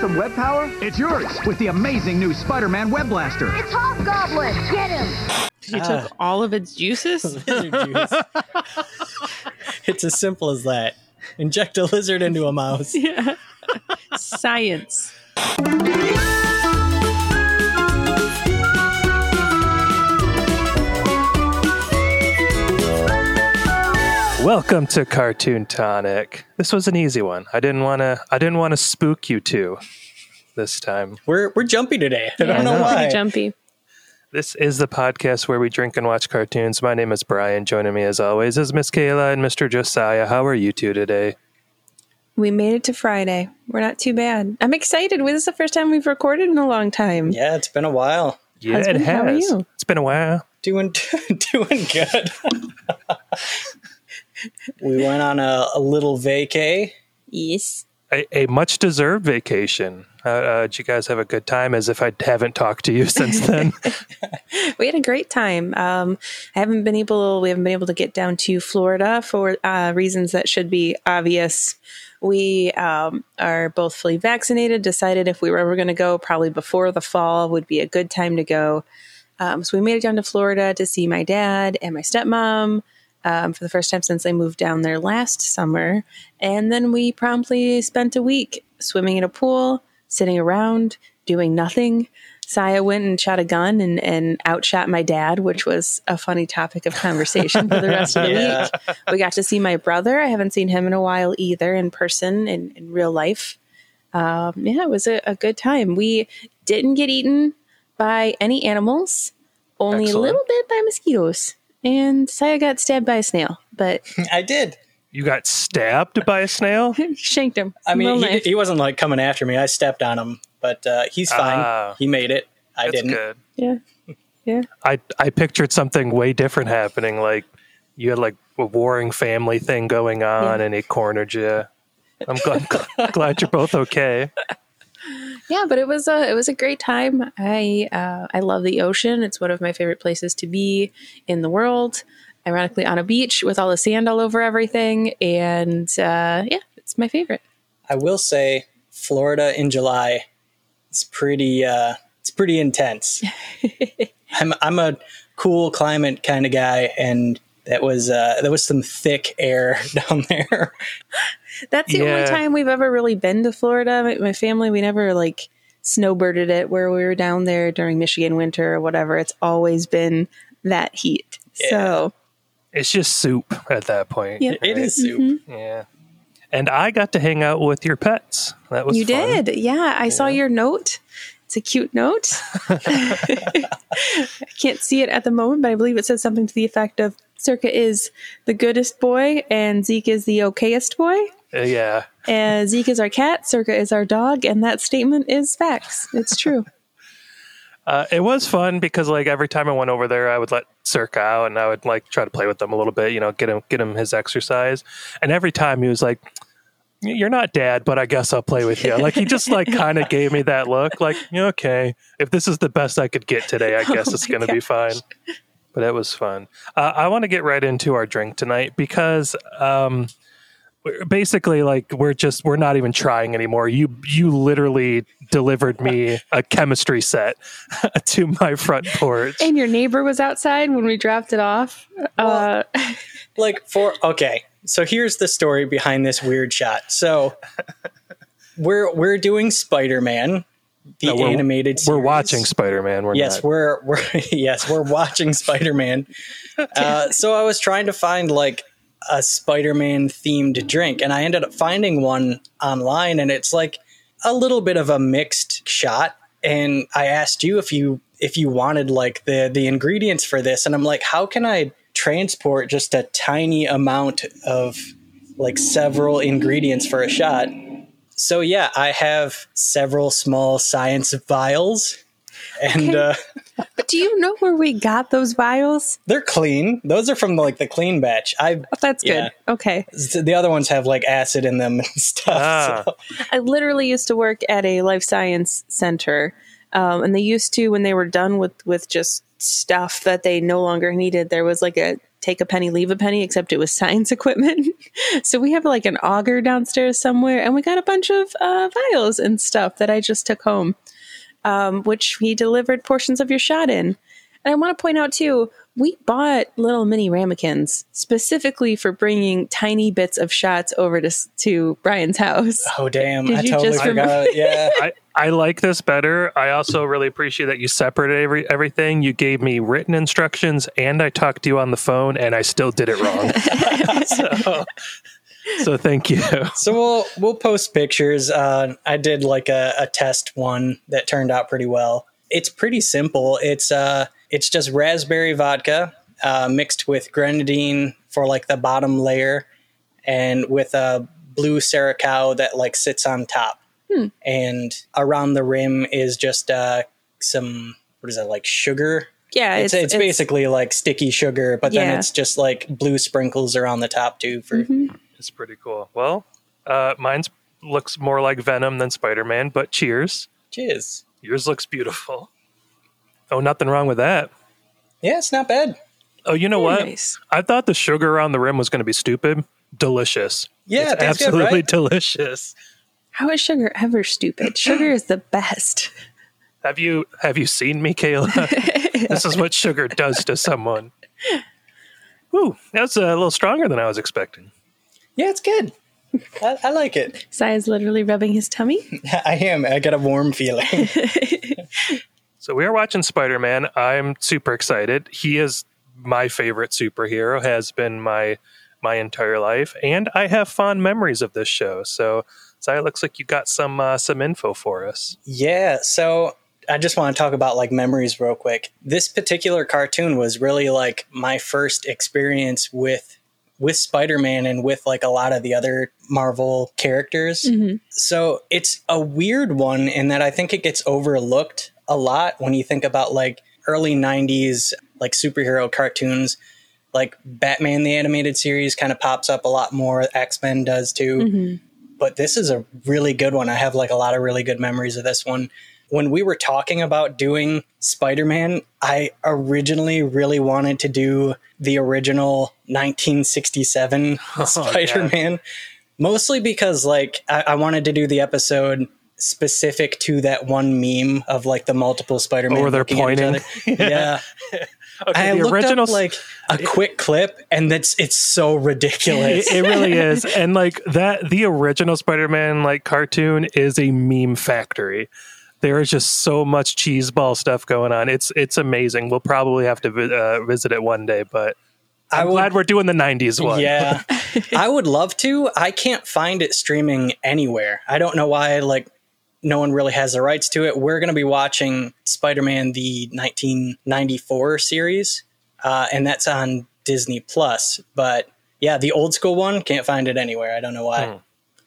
awesome web power? It's yours with the amazing new Spider-Man Web Blaster. It's Hobgoblin! Get him! You took ah. all of its juices? Lizard juice. it's as simple as that. Inject a lizard into a mouse. yeah. Science. Welcome to Cartoon Tonic. This was an easy one. I didn't want to. I didn't want to spook you two this time. We're we're jumpy today. I don't know why. jumpy. This is the podcast where we drink and watch cartoons. My name is Brian. Joining me, as always, is Miss Kayla and Mr. Josiah. How are you two today? We made it to Friday. We're not too bad. I'm excited. This is the first time we've recorded in a long time. Yeah, it's been a while. Yeah, it has. how are you? It's been a while. Doing doing good. we went on a, a little vacay. Yes. A, a much deserved vacation. Uh, uh, did you guys have a good time? As if I haven't talked to you since then. We had a great time. Um, I haven't been able. We haven't been able to get down to Florida for uh, reasons that should be obvious. We um, are both fully vaccinated. Decided if we were ever going to go, probably before the fall would be a good time to go. Um, so we made it down to Florida to see my dad and my stepmom um, for the first time since I moved down there last summer. And then we promptly spent a week swimming in a pool, sitting around, doing nothing. Saya went and shot a gun and, and outshot my dad, which was a funny topic of conversation for the rest of the Yeah. week. We got to see my brother. I haven't seen him in a while either in person in, in real life. Um, yeah, it was a, a good time. We didn't get eaten by any animals, only Excellent. a little bit by mosquitoes. And Saya got stabbed by a snail, but I did. you got stabbed by a snail? shanked him. I mean, he, he wasn't like coming after me. I stepped on him, but uh, he's fine. Ah. he made it. I That's didn't. good. yeah, yeah. I I pictured something way different happening. Like you had like a warring family thing going on, Yeah. and he cornered you. I'm glad, glad you're both okay. Yeah, but it was a it was a great time. I uh, I love the ocean. It's one of my favorite places to be in the world. Ironically, on a beach with all the sand all over everything, and uh, yeah, it's my favorite. I will say, Florida in July is pretty. Uh, it's pretty intense. I'm I'm a cool climate kind of guy, and that was uh, that was some thick air down there. That's the Yeah. only time we've ever really been to Florida. My, my family, we never like snowbirded it where we were down there during Michigan winter or whatever. It's always been that heat. So It's just soup at that point. Yeah. It is mm-hmm. soup. Yeah. And I got to hang out with your pets. That was you fun. did, yeah. I saw your note. It's a cute note. I can't see it at the moment, but I believe it says something to the effect of Circa is the goodest boy and Zeke is the okayest boy. Uh, yeah. And Zeke is our cat, Circa is our dog, and that statement is facts. It's true. Uh, it was fun because like every time I went over there, I would let Circa out and I would like try to play with them a little bit, you know, get him get him his exercise. And every time he was like, "You're not dad, but I guess I'll play with you." Like he just like kind of gave me that look, like, "Okay, if this is the best I could get today, I guess it's going to be fine." But it was fun. Uh, I want to get right into our drink tonight because um, basically like we're just we're not even trying anymore. You you literally delivered me a chemistry set to my front porch. And your neighbor was outside when we dropped it off. Uh, like for okay. So here's the story behind this weird shot. So we're we're doing spider-man the No, we're- animated we're watching spider-man we're yes not. we're we're yes we're watching spider-man. Uh, so i was trying to find like a spider-man themed drink and i ended up finding one online and it's like a little bit of a mixed shot and i asked you if you if you wanted like the the ingredients for this and i'm like how can i transport just a tiny amount of like several ingredients for a shot? So yeah i have several small science vials and uh, but do you know where we got those vials? they're clean those are from like the clean batch i Oh, that's good. Okay. the other ones have like acid in them and stuff Ah. so- I literally used to work at a life science center, um, and they used to when they were done with with just stuff that they no longer needed. There was like a take a penny, leave a penny, except it was science equipment. so we have like an auger downstairs somewhere, and we got a bunch of uh, vials and stuff that I just took home, um, which he delivered portions of your shot in. And I want to point out too, we bought little mini ramekins specifically for bringing tiny bits of shots over to to Brian's house. Oh damn! Did I you totally just forgot. Yeah. I, I like this better. I also really appreciate that you separated every, everything. You gave me written instructions and I talked to you on the phone and I still did it wrong. so, so thank you. So we'll we'll post pictures. Uh, I did like a, a test one that turned out pretty well. It's pretty simple. It's uh it's just raspberry vodka uh, mixed with grenadine for like the bottom layer, and with a blue Saracow that like sits on top. And around the rim is just uh, some what is that like sugar? Yeah, It's, it's, basically like sticky sugar, but then it's just like blue sprinkles around the top too for It's pretty cool. Well, uh, mine's looks more like Venom than Spider Man, but cheers. cheers. Yours looks beautiful. Oh, nothing wrong with that. Yeah, it's not bad. Oh, you know Very what? nice. I thought the sugar around the rim was going to be stupid. Delicious. Yeah, it's tastes good, absolutely right? delicious. How is sugar ever stupid? Sugar is the best. Have you have you seen me, Kayla? this is what sugar does to someone. Ooh, that's a little stronger than I was expecting. Yeah, it's good. I, I like it. Sai is literally rubbing his tummy. I am. I got a warm feeling. So we are watching Spider Man. I'm super excited. He is my favorite superhero. Has been my my entire life, and I have fond memories of this show. So, so it looks like you got some uh, some info for us. yeah, so I just want to talk about like memories real quick. This particular cartoon was really like my first experience with with Spider-Man and with like a lot of the other Marvel characters. Mm-hmm. So it's a weird one in that I think it gets overlooked a lot when you think about like early 90s like superhero cartoons. Like Batman the animated series kind of pops up a lot more. X-Men does too. Mm-hmm. But this is a really good one. I have like a lot of really good memories of this one. When we were talking about doing Spider-Man, I originally really wanted to do the original 1967 Spider-Man mostly because like I, I wanted to do the episode specific to that one meme of like the multiple Spider-Man. Oh, where they're looking at each pointing? yeah. Okay, I the looked original up like a quick clip, and that's it's so ridiculous. It, it really is, and like that, the original Spider-Man like cartoon is a meme factory. There is just so much cheeseball stuff going on. It's it's amazing. We'll probably have to vi- uh, visit it one day, but I'm would- glad we're doing the '90s one. Yeah, I would love to. I can't find it streaming anywhere. I don't know why. Like, no one really has the rights to it. We're going to be watching Spider-Man the 1994 series, uh, and that's on Disney Plus. But yeah, the old school one can't find it anywhere. I don't know why. Hmm.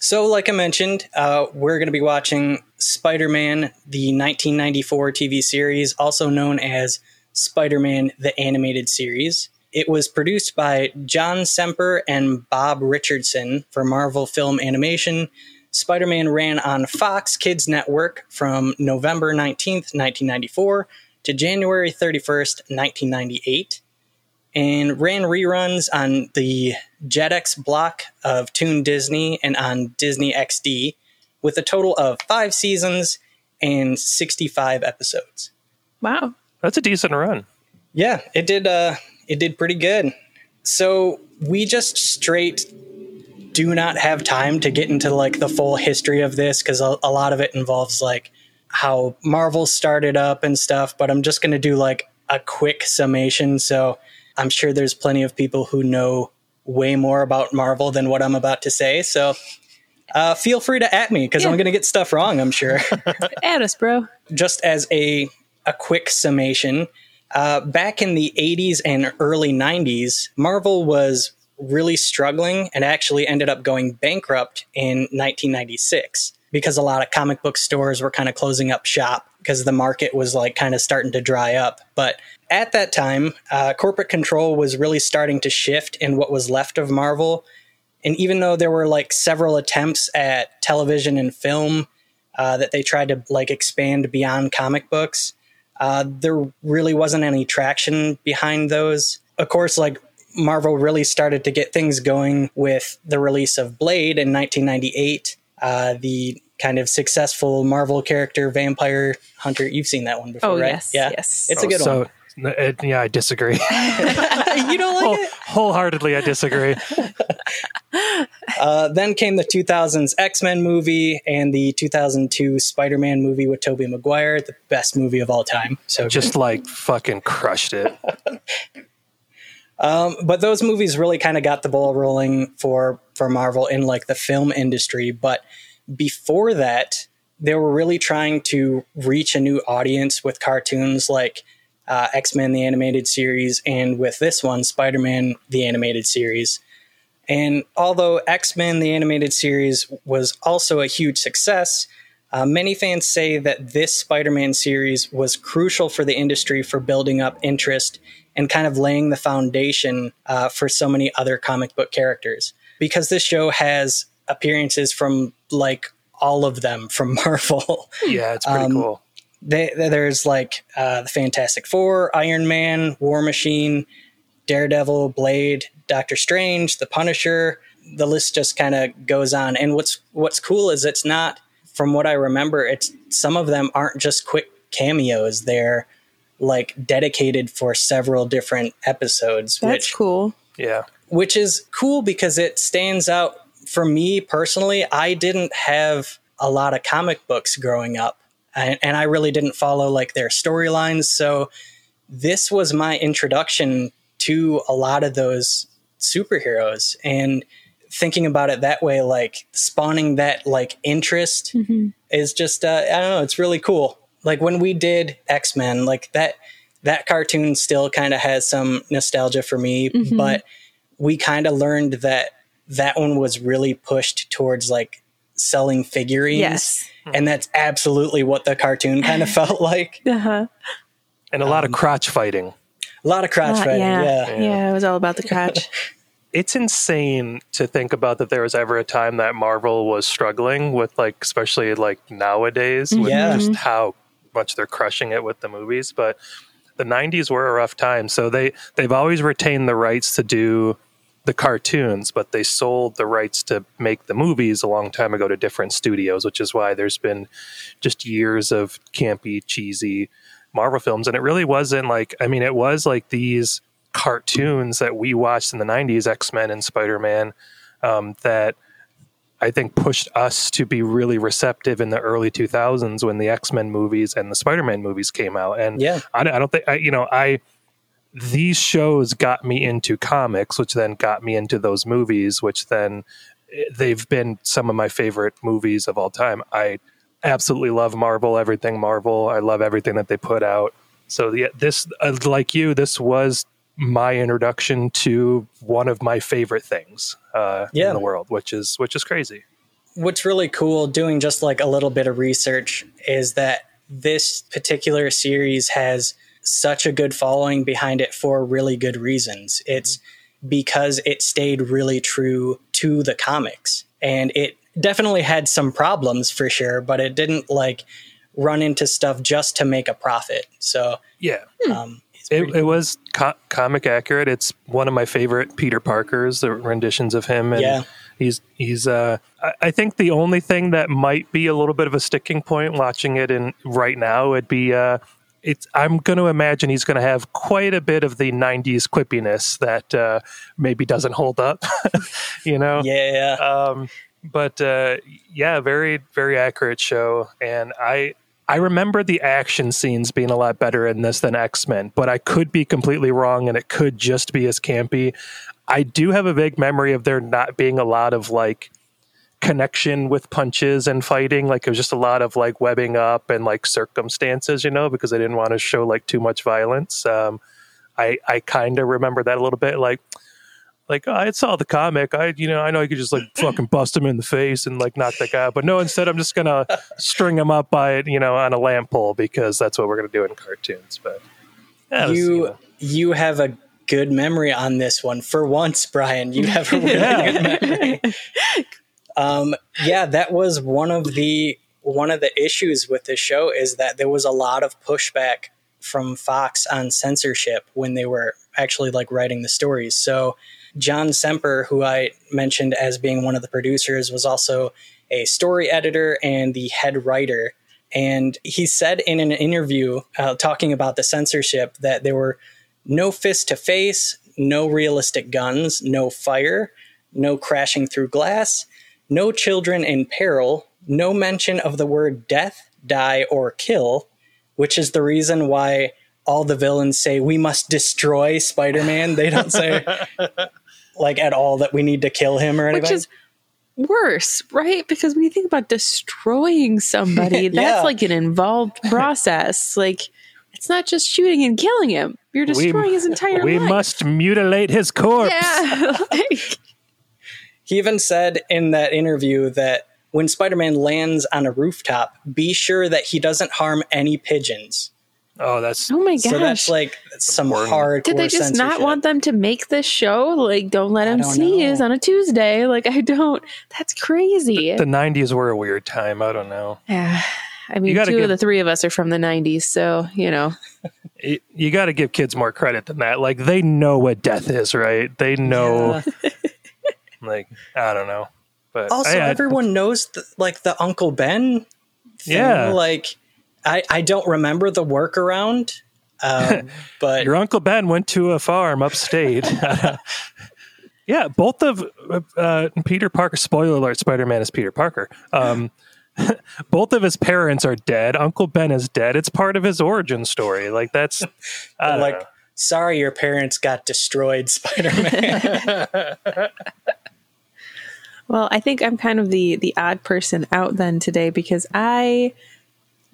So, like I mentioned, uh, we're going to be watching Spider Man, the 1994 TV series, also known as Spider Man, the animated series. It was produced by John Semper and Bob Richardson for Marvel Film Animation. Spider Man ran on Fox Kids Network from November 19th, 1994 to January 31st, 1998 and ran reruns on the Jetix block of Toon Disney and on Disney XD with a total of five seasons and 65 episodes. Wow. That's a decent run. Yeah, it did uh it did pretty good. So we just straight do not have time to get into like the full history of this because a, a lot of it involves like how Marvel started up and stuff, but I'm just going to do like a quick summation. So I'm sure there's plenty of people who know way more about Marvel than what I'm about to say. So uh, feel free to at me because I'm going to get stuff wrong, I'm sure. at us, bro. just as a a quick summation, uh, back in the 80s and early 90s, Marvel was really struggling and actually ended up going bankrupt in 1996 because a lot of comic book stores were kind of closing up shop because the market was like kind of starting to dry up. But at that time, uh, corporate control was really starting to shift in what was left of Marvel. And even though there were like several attempts at television and film uh, that they tried to like expand beyond comic books, uh, there really wasn't any traction behind those. Of course, like Marvel really started to get things going with the release of Blade in 1998. Uh, the kind of successful Marvel character Vampire Hunter. You've seen that one before, Oh, right? yes, yeah, yes. It's a Oh, good so, one. n- it- yeah, I disagree. you don't like Whole, it? wholeheartedly, I disagree. Uh, then came the 2000s X Men movie and the 2002 Spider Man movie with Tobey Maguire, the best movie of all time. So Just like fucking crushed it. Um, but those movies really kind of got the ball rolling for for Marvel in like the film industry. But before that, they were really trying to reach a new audience with cartoons like uh, X Men the animated series, and with this one, Spider Man the animated series. And although X Men the animated series was also a huge success, uh, many fans say that this Spider Man series was crucial for the industry for building up interest and kind of laying the foundation uh, for so many other comic book characters. Because this show has appearances from like all of them from Marvel. Yeah, it's pretty Um, cool. they, there's like uh, the Fantastic Four, Iron Man, War Machine, Daredevil, Blade, Doctor Strange, the Punisher. The list just kind of goes on. And what's what's cool is it's not, from what I remember, it's some of them aren't just quick cameos. They're like dedicated for several different episodes, That's which cool. Yeah. which is cool because it stands out for me personally. I didn't have a lot of comic books growing up, and, and I really didn't follow like their storylines. So this was my introduction to a lot of those superheroes and thinking about it that way like spawning that like interest is just uh, i don't know it's really cool like when we did x-men like that that cartoon still kind of has some nostalgia for me but we kind of learned that that one was really pushed towards like selling figurines Yes. and that's absolutely what the cartoon kind of felt like Uh-huh. And a lot of crotch fighting. a lot of crotch Uh, fighting yeah. yeah. yeah. it was all about the crotch. It's insane to think about that there was ever a time that Marvel was struggling with like especially like nowadays with Yeah. just how much they're crushing it with the movies. But the nineties were a rough time. So they they've always retained the rights to do the cartoons, but they sold the rights to make the movies a long time ago to different studios, which is why there's been just years of campy, cheesy Marvel films. And it really wasn't like, I mean, it was like these cartoons that we watched in the 90s, X Men and Spider Man, um, that I think pushed us to be really receptive in the early 2000s when the X Men movies and the Spider Man movies came out. And Yeah. I, I don't think, I, you know, I, these shows got me into comics, which then got me into those movies, which then eh, they've been some of my favorite movies of all time. I absolutely love Marvel, everything Marvel. I love everything that they put out. So the, this, uh, like you, this was my introduction to one of my favorite things uh, Yeah. in the world, which is which is crazy. what's really cool doing just like a little bit of research is that this particular series has such a good following behind it for really good reasons. It's because it stayed really true to the comics and it definitely had some problems for sure, but it didn't like run into stuff just to make a profit. So, Yeah. um, It, it was co- comic accurate. It's one of my favorite Peter Parkers, the renditions of him, and Yeah. he's he's. Uh, I, I think the only thing that might be a little bit of a sticking point watching it in right now would be. Uh, it's. I'm going to imagine he's going to have quite a bit of the '90s quippiness that uh, maybe doesn't hold up. you know. yeah. Um, but uh, yeah, very very accurate show, and I I remember the action scenes being a lot better in this than X Men, but I could be completely wrong, and it could just be as campy. I do have a vague memory of there not being a lot of like connection with punches and fighting like it was just a lot of like webbing up and like circumstances you know because i didn't want to show like too much violence um i i kind of remember that a little bit like like oh, I saw the comic. I you know I know I could just like fucking bust him in the face and like knock that guy, out. but no. Instead, I'm just gonna string him up by you know on a lamp pole because that's what we're gonna do in cartoons. But yeah, it was, you know, you have a good memory on this one for once brian you have a really Yeah. good memory um, yeah that was one of the one of the issues with the show is that there was a lot of pushback from fox on censorship when they were actually like writing the stories. So John Semper, who I mentioned as being one of the producers, was also a story editor and the head writer. And he said in an interview uh, talking about the censorship that there were no fist to face, no realistic guns, no fire, no crashing through glass, no children in peril, no mention of the word death, die, or kill, which is the reason why all the villains say we must destroy Spider-Man. They don't say like at all that we need to kill him or anything. Which is worse, right? Because when you think about destroying somebody, that's Yeah. like an involved process. like it's not just shooting and killing him. You're destroying his entire we life. must mutilate his corpse. Yeah. like, He even said in that interview that when Spider Man lands on a rooftop, be sure that he doesn't harm any pigeons. Oh, that's oh my gosh. So that's like some important. hardcore Did they just not want them to make this show? Like, don't let him don't sneeze know. on a Tuesday. Like, I don't. That's crazy. the '90s were a weird time. I don't know. Yeah. I mean, two give- of the three of us are from the 90s, so, you know. It- you got to give kids more credit than that. Like they know what death is, right? They know. Like I don't know, but Also, I- I- everyone knows the, like the Uncle Ben. Thing. Yeah. Like I I don't remember the workaround, um, but Your Uncle Ben went to a farm upstate. yeah, both of uh, Peter Parker. Spoiler alert: Spider Man is Peter Parker. Um, both of his parents are dead. Uncle Ben is dead. It's part of his origin story. Like that's like know. sorry your parents got destroyed, Spider Man. Well, I think I'm kind of the the odd person out then today because I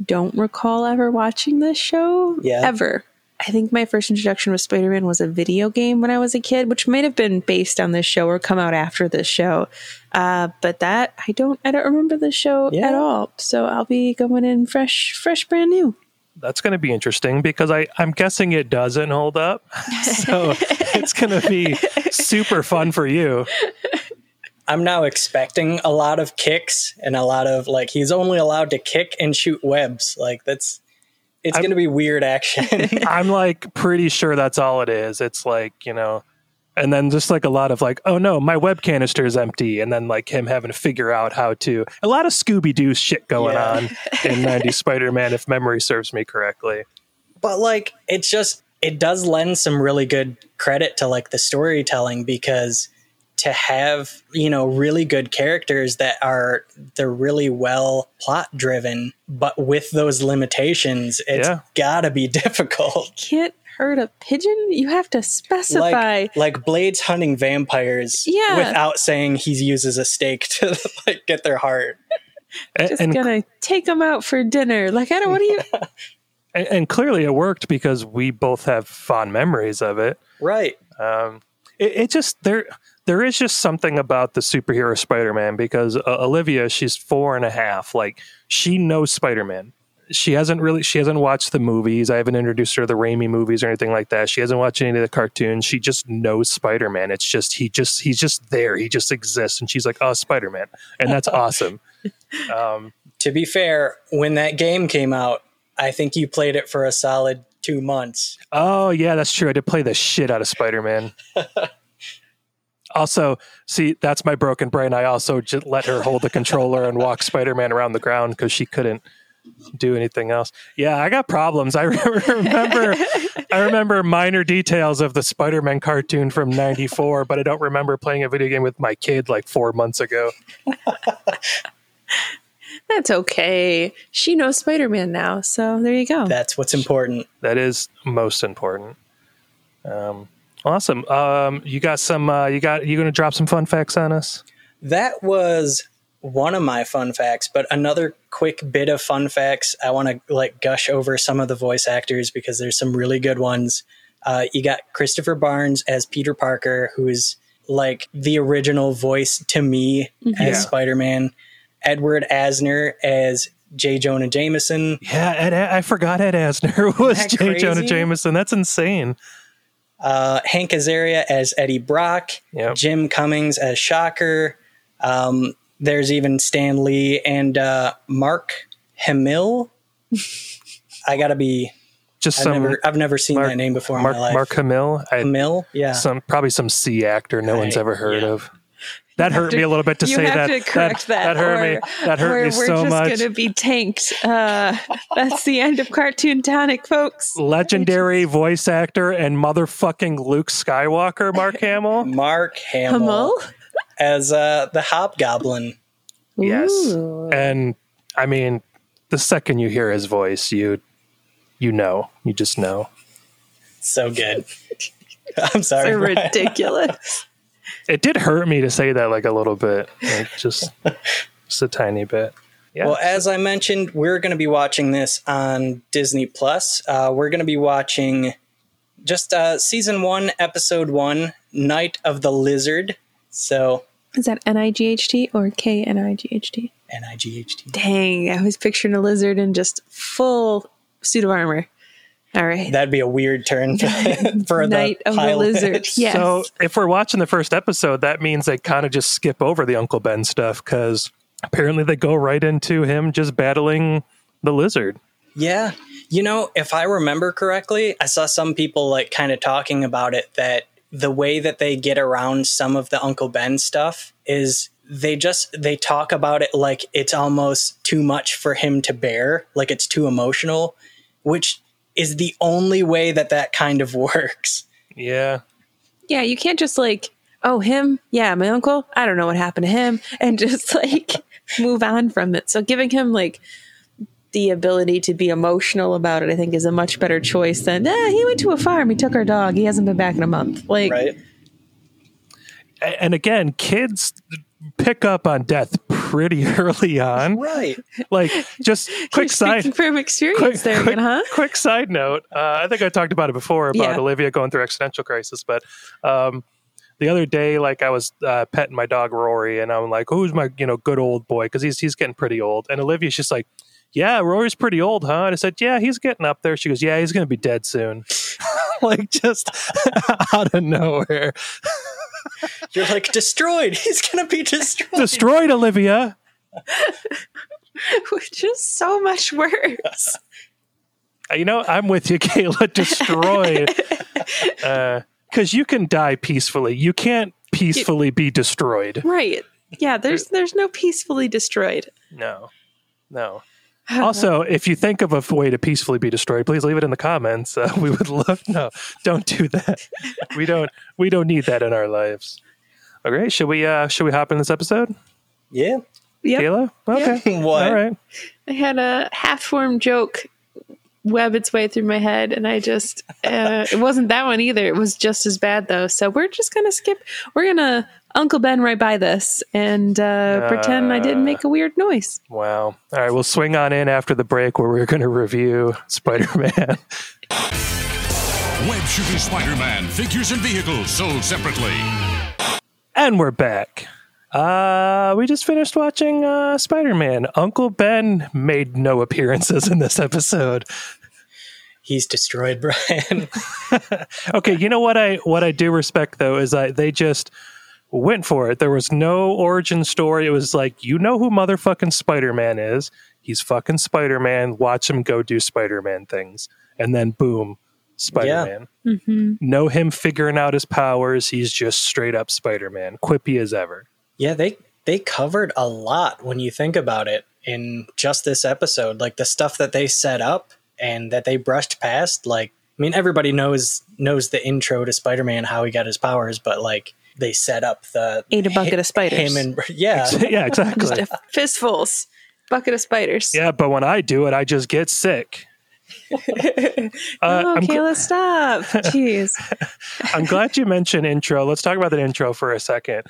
don't recall ever watching this show Yeah. ever. I think my first introduction with Spider-Man was a video game when I was a kid, which might have been based on this show or come out after this show. Uh, but that I don't I don't remember the show Yeah. at all. So I'll be going in fresh, fresh, brand new. that's going to be interesting because I I'm guessing it doesn't hold up. so it's going to be super fun for you. I'm now expecting a lot of kicks and a lot of like he's only allowed to kick and shoot webs. Like that's it's I'm- going to be weird action. I'm like pretty sure that's all it is. It's like, you know, and then just like a lot of like, oh no, my web canister is empty. And then like him having to figure out how to, a lot of Scooby Doo shit going Yeah. on in 90s Spider Man, if memory serves me correctly. but like it's just it does lend some really good credit to like the storytelling because to have you know really good characters that are they're really well plot driven but with those limitations it's Yeah. gotta be difficult Can't hurt a pigeon. You have to specify. like like blades hunting vampires Yeah. without saying he uses a stake to like get their heart just and, gonna take them out for dinner. Like I don't. What do you? and, and clearly it worked because we both have fond memories of it. right Um, it, it just there there is just something about the superhero Spider-Man because uh, Olivia she's four and a half. Like she knows Spider-Man. She hasn't really she hasn't watched the movies. I haven't introduced her to the Raimi movies or anything like that. She hasn't watched any of the cartoons. She just knows Spider-Man. It's just he just he's just there. He just exists. And she's like oh Spider-Man. And that's awesome. Um, to be fair when that game came out i think you played it for a solid two months. Oh yeah, that's true. I did play the shit out of Spider Man. also, see, that's my broken brain. I also just let her hold the controller and walk Spider Man around the ground because she couldn't do anything else. Yeah, I got problems. I remember, I remember minor details of the Spider Man cartoon from '94, but I don't remember playing a video game with my kid like four months ago. That's okay. She knows Spider Man now, so there you go. that's what's important That is most important. Um, awesome. Um, you got some. Uh, you got. You going to drop some fun facts on us? That was one of my fun facts, but another quick bit of fun facts. I want to like gush over some of the voice actors because there's some really good ones. Uh, you got Christopher Barnes as Peter Parker, who is like the original voice to me as Yeah. Spider Man. Edward Asner as J. Jonah Jameson. Yeah, Ed, I forgot Ed Asner was that J. Jonah crazy? Jameson. That's insane. Uh, Hank Azaria as Eddie Brock, Yep. Jim Cummings as Shocker. Um, there's even Stan Lee and uh, Mark Hamill. I gotta be just I've some never I've never seen Mark- that name before Mark in my life. Mark Hamill. I, Mill, yeah. some probably some C actor no one's ever heard yeah. of. That hurt me a little bit to you say have that. to correct that. that, hurt or, me. That hurt or me we're so just going to be tanked. Uh, that's the end of Cartoon Tonic, folks. Legendary voice actor and motherfucking Luke Skywalker, Mark Hamill. Mark Hamill Hummel? as uh, the Hobgoblin. Yes. Ooh. And I mean, the second you hear his voice, you you know, you just know. So good. I'm sorry. They're ridiculous. It did hurt me to say that like a little bit, like just just a tiny bit. Yeah. Well, as I mentioned, we're going to be watching this on Disney Plus. Uh, we're going to be watching just uh, season one, episode one, Night of the Lizard. So, Is that N I G H T or K N I G H T? N I G H T. Dang, I was picturing a lizard in just full suit of armor. All right. That'd be a weird turn for Night the of the. Lizard. Yes. So if we're watching the first episode, that means they kind of just skip over the Uncle Ben stuff because apparently they go right into him just battling the lizard. Yeah. You know, if I remember correctly, I saw some people like kind of talking about it that the way that they get around some of the Uncle Ben stuff is they just they talk about it like it's almost too much for him to bear, like it's too emotional, which is the only way that that kind of works. Yeah. yeah, you can't just like, oh, him? Yeah, my uncle? I don't know what happened to him. And just like move on from it. So giving him like the ability to be emotional about it, I think, is a much better choice than, eh, he went to a farm. He took our dog. He hasn't been back in a month. Like, Right? And again, kids pick up on death pretty early on. Right. Like, just quick side. from experience quick, there quick, again, huh? quick side note. Uh, I think I talked about it before about Yeah. Olivia going through existential crisis, but um, the other day, like I was uh, petting my dog Rory, and I'm like, "Who's my you know good old boy?" Because he's he's getting pretty old, and Olivia's just like. Yeah, Rory's pretty old, huh? And I said, Yeah, he's getting up there. She goes, Yeah, he's going to be dead soon. like, just out of nowhere. You're like destroyed. He's going to be destroyed. Destroyed, Olivia. Which is so much worse. Uh, You know, I'm with you, Kayla. Destroyed. Because you can die peacefully. You can't peacefully be destroyed. right. Yeah, there's there's no peacefully destroyed. No, no. Also, if you think of a way to peacefully be destroyed, please leave it in the comments. Uh, we would love. No, don't do that. We don't. We don't need that in our lives. Okay, should we? uh Should we hop in this episode, yeah. Yep. Kayla? Okay. What? All right. I had a half formed joke web its way through my head, and I just, uh, it wasn't that one either. It was just as bad, though. So we're just going to skip, we're going to Uncle Ben right by this and uh, pretend I didn't make a weird noise. Wow. All right, we'll swing on in after the break where we're going to review Spider Man. Web Shooter Spider Man figures and vehicles sold separately. And we're back. Uh, we just finished watching uh, Spider Man. Uncle Ben made no appearances in this episode. He's destroyed, Brian. Okay, you know what I what I do respect though is I they just went for it. There was no origin story. It was like you know who motherfucking Spider Man is. He's fucking Spider Man. Watch him go do Spider Man things, and then boom, Spider Man. Know him figuring out his powers. He's just straight up Spider Man, quippy as ever. Yeah, they they covered a lot when you think about it in just this episode. Like the stuff that they set up and that they brushed past. Like, I mean, everybody knows knows the intro to Spider Man, how he got his powers, but like they set up the Ate a bucket of spiders. Him and yeah, yeah, exactly. Just fistfuls, bucket of spiders. Yeah, but when I do it, I just get sick. Uh, oh, I'm, gl- Kayla, stop. Jeez. I'm glad you mentioned intro. Let's talk about that intro for a second.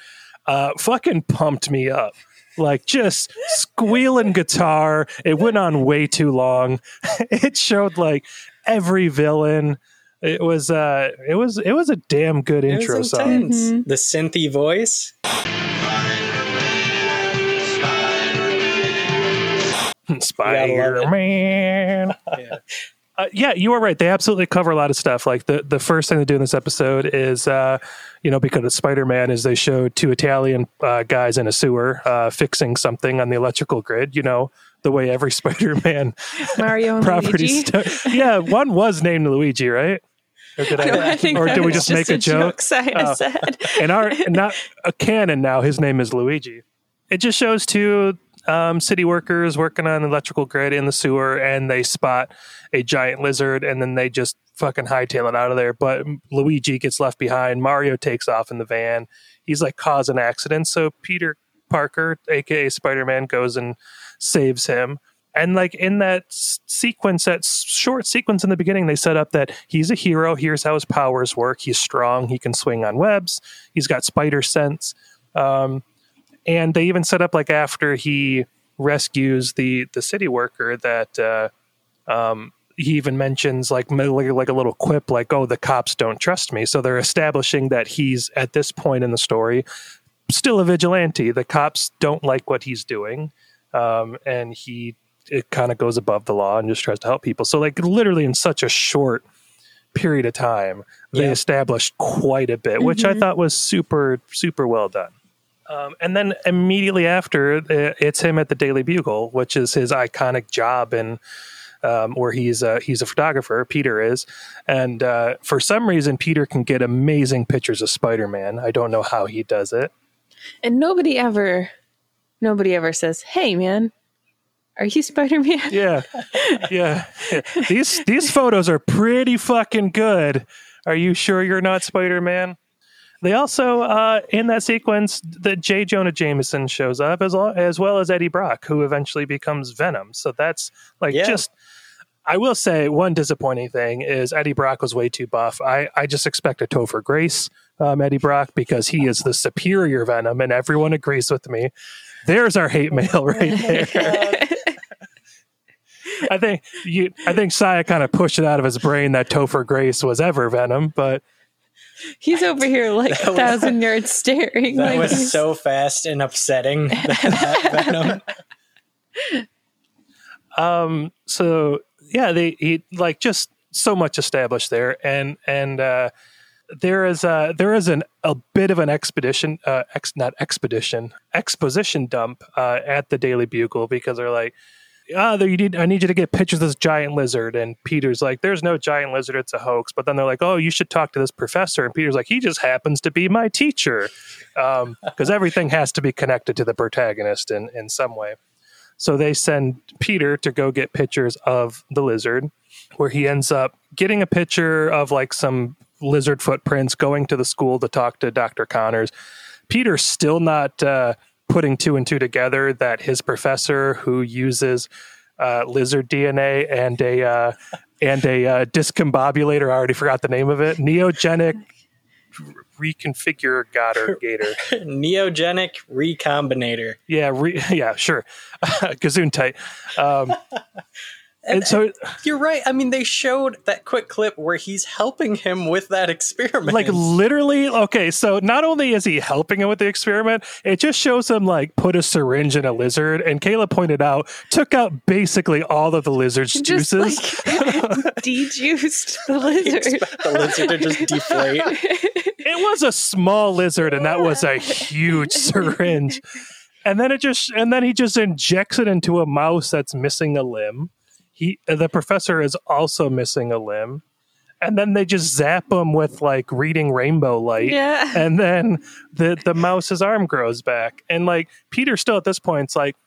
Uh, fucking pumped me up. Like just squealing guitar. It went on way too long. It showed like every villain. It was uh it was it was a damn good it intro was song. intense. The synthy voice. Spider Man. Uh, yeah, you are right. They absolutely cover a lot of stuff. Like the, the first thing they do in this episode is, uh, you know, because of Spider Man, is they show two Italian uh, guys in a sewer uh, fixing something on the electrical grid. You know, the way every Spider-Man Mario property start. Yeah, one was named Luigi, right? Or did No, I? I or did we just make a joke? Saya Oh. said. and our not a canon now. His name is Luigi. It just shows two um, city workers working on electrical grid in the sewer, and they spot a giant lizard, and then they just fucking hightail it out of there. But Luigi gets left behind. Mario takes off in the van. He's like causing accidents, so Peter Parker, aka Spider Man, goes and saves him. And like in that sequence, that short sequence in the beginning, they set up that he's a hero. Here's how his powers work. He's strong. He can swing on webs. He's got spider sense. Um, and they even set up like after he rescues the the city worker that uh, um, he even mentions like like a little quip like oh the cops don't trust me. So they're establishing that he's at this point in the story still a vigilante. The cops don't like what he's doing, um, and he it kind of goes above the law and just tries to help people. So like literally in such a short period of time, they Yeah. established quite a bit, which I thought was super super well done. Um, and then immediately after, it's him at the Daily Bugle, which is his iconic job and um, where he's a, he's a photographer. Peter is, and uh, for some reason, Peter can get amazing pictures of Spider Man. I don't know how he does it. And nobody ever, nobody ever says, "Hey, man, are you Spider Man?" Yeah, yeah. These these photos are pretty fucking good. Are you sure you're not Spider Man? They also uh, in that sequence, the J. Jonah Jameson shows up as well, as well as Eddie Brock, who eventually becomes Venom. So that's like Yeah. just. I will say one disappointing thing is Eddie Brock was way too buff. I, I just expect a Topher Grace um, Eddie Brock because he is the superior Venom, and everyone agrees with me. There's our hate mail right there. I think you. I think Saya kind of pushed it out of his brain that Topher Grace was ever Venom, but He's over here like a was- thousand yards staring. That like was he's- so fast and upsetting. That, that um. So yeah, they he like just so much established there, and and uh, there is a there is an a bit of an expedition, uh, ex not expedition, exposition dump uh, at the Daily Bugle because they're like. There you need. I need you to get pictures of this giant lizard. And Peter's like, "There's no giant lizard. It's a hoax." But then they're like, "Oh, you should talk to this professor." And Peter's like, "He just happens to be my teacher," because everything has to be connected to the protagonist in in some way. So they send Peter to go get pictures of the lizard, where he ends up getting a picture of like some lizard footprints, going to the school to talk to Dr. Connors. Peter's still not uh, putting two and two together that his professor, who uses uh, lizard DNA and a uh, and a uh, discombobulator, I already forgot the name of it, neogenic reconfigure gator gator. Neogenic recombinator. Yeah, re- yeah, sure. Gesundheit. Um, and so, You're right. I mean, they showed that quick clip where he's helping him with that experiment. like, literally, okay, so not only is he helping him with the experiment, it just shows him, like, put a syringe in a lizard. And Kayla pointed out, took out basically all of the lizard's just juices. like dejuiced the lizard. the lizard to just deflate. it was a small lizard, and that was a huge syringe. And then it just, and then he just injects it into a mouse that's missing a limb. He, the professor is also missing a limb. And then they just zap him with like reading rainbow light. Yeah. And then the, the mouse's arm grows back. And like Peter still at this point, it's like,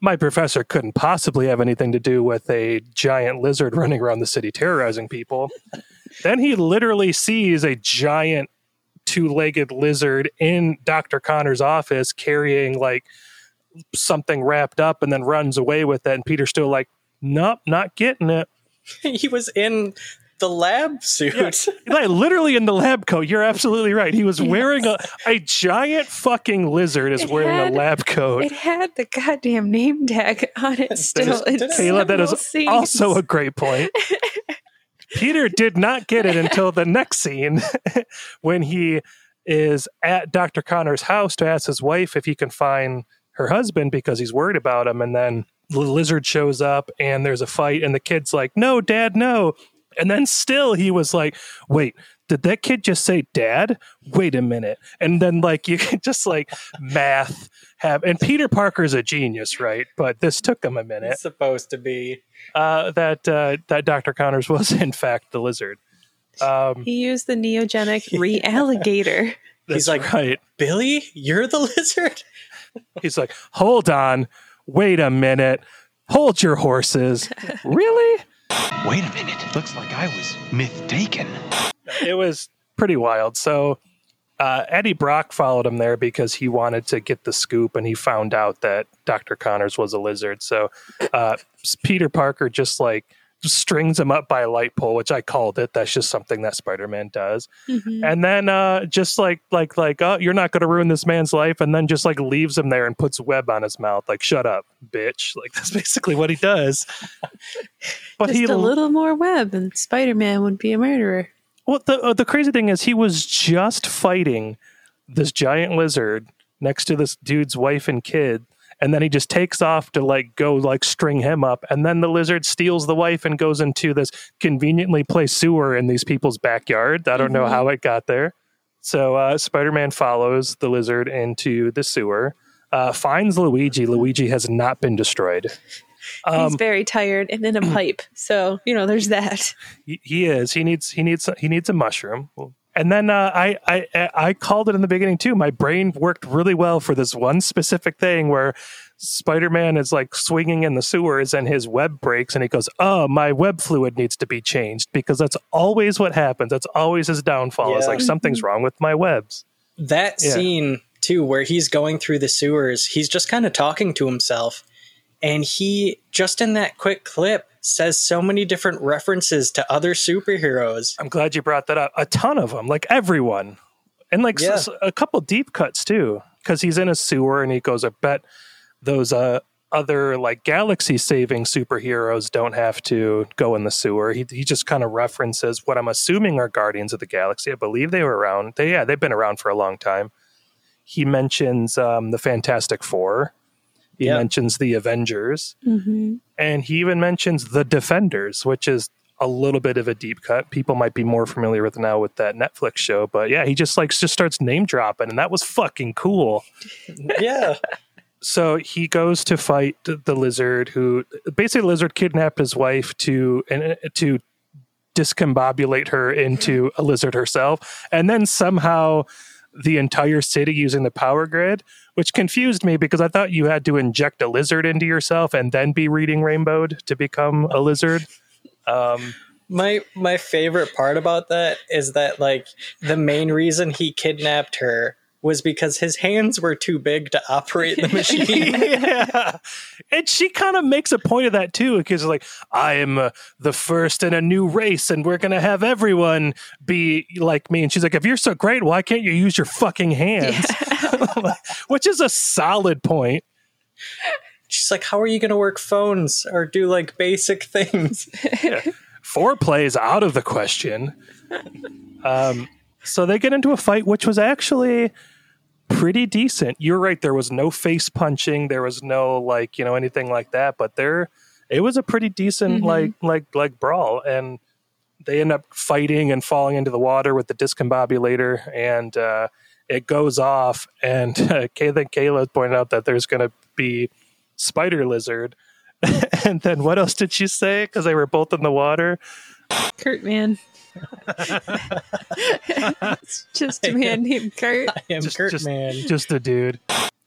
my professor couldn't possibly have anything to do with a giant lizard running around the city terrorizing people. then he literally sees a giant two-legged lizard in Dr. Connor's office carrying like something wrapped up and then runs away with it and Peter's still like nope not getting it he was in the lab suit. like literally in the lab coat you're absolutely right he was wearing a, a giant fucking lizard is It wearing had- a lab coat It had the goddamn name tag on it still. in Kayla, that is scenes. also a great point. Peter did not get it until the next scene when he is at Dr. Connor's house to ask his wife if he can find her husband because he's worried about him. And then the lizard shows up and there's a fight, and the kid's like, No, dad, no. And then still he was like, Wait, did that kid just say dad? Wait a minute. And then like you can just like math have and Peter Parker's a genius, right? But this took him a minute. It's supposed to be. Uh, that uh, that Dr. Connors was in fact the lizard. Um, He used the neogenic realligator. that's He's like, right. Billy, you're the lizard? He's like, hold on, wait a minute, hold your horses. really? Wait a minute. Looks like I was mistaken. it was pretty wild. So uh, Eddie Brock followed him there because he wanted to get the scoop, and he found out that Dr. Connors was a lizard. So uh, Peter Parker just like strings him up by a light pole, which I called it. That's just something that Spider Man does. And then uh, just like like like oh, you're not going to ruin this man's life, and then just like leaves him there and puts web on his mouth, like shut up, bitch. Like that's basically what he does. But Just he a little more web, and Spider Man would be a murderer. Well, the uh, the crazy thing is, he was just fighting this giant lizard next to this dude's wife and kid, and then he just takes off to like go like string him up, and then the lizard steals the wife and goes into this conveniently placed sewer in these people's backyard. I don't know how it got there. So uh, Spider Man follows the lizard into the sewer, uh, finds Luigi. Luigi has not been destroyed. Um, He's very tired and in a pipe. So, you know, there's that. He, he is. He needs. He needs. He needs a mushroom. And then uh, I, I I called it in the beginning too. My brain worked really well for this one specific thing where Spider Man is like swinging in the sewers and his web breaks and he goes, "Oh, my web fluid needs to be changed because that's always what happens. That's always his downfall. It's like something's wrong with my webs." That Yeah. scene, too, where he's going through the sewers, he's just kind of talking to himself. And he, just in that quick clip, says so many different references to other superheroes. I'm glad you brought that up. A ton of them, like everyone, and like Yeah. a couple deep cuts too, because he's in a sewer and he goes, "I bet those uh, other like galaxy saving superheroes don't have to go in the sewer." He he just kind of references what I'm assuming are Guardians of the Galaxy. I believe they were around. They yeah, they've been around for a long time. He mentions um, the Fantastic Four. He Yeah. mentions the Avengers Mm-hmm. and he even mentions the defenders which is a little bit of a deep cut people might be more familiar with now with that netflix show but yeah he just like just starts name dropping and that was fucking cool yeah. so he goes to fight the the lizard who basically the lizard kidnapped his wife to and to discombobulate her into a lizard herself and then somehow the entire city using the power grid which confused me because i thought you had to inject a lizard into yourself and then be reading rainbowed to become a lizard. Um, My my favorite part about that is that like the main reason he kidnapped her was because his hands were too big to operate the machine. yeah. And she kind of makes a point of that too, because like I am uh, the first in a new race, and we're gonna have everyone be like me. And she's like, if you're so great, why can't you use your fucking hands? Which is a solid point. She's like, "How are you going to work phones or do like basic things?" Foreplay is out of the question. Um, so they get into a fight, which was actually pretty decent. You're right. There was no face punching. There was no like you know anything like that. But there, it was a pretty decent like like like brawl, and they end up fighting and falling into the water with the discombobulator, and uh, it goes off. And uh, Kayla pointed out that there's going to be spider lizard. and then what else did she say? Because they were both in the water. Kurt Man. It's just a man named Kurt. I am Just- Kurt just- man. Just a dude.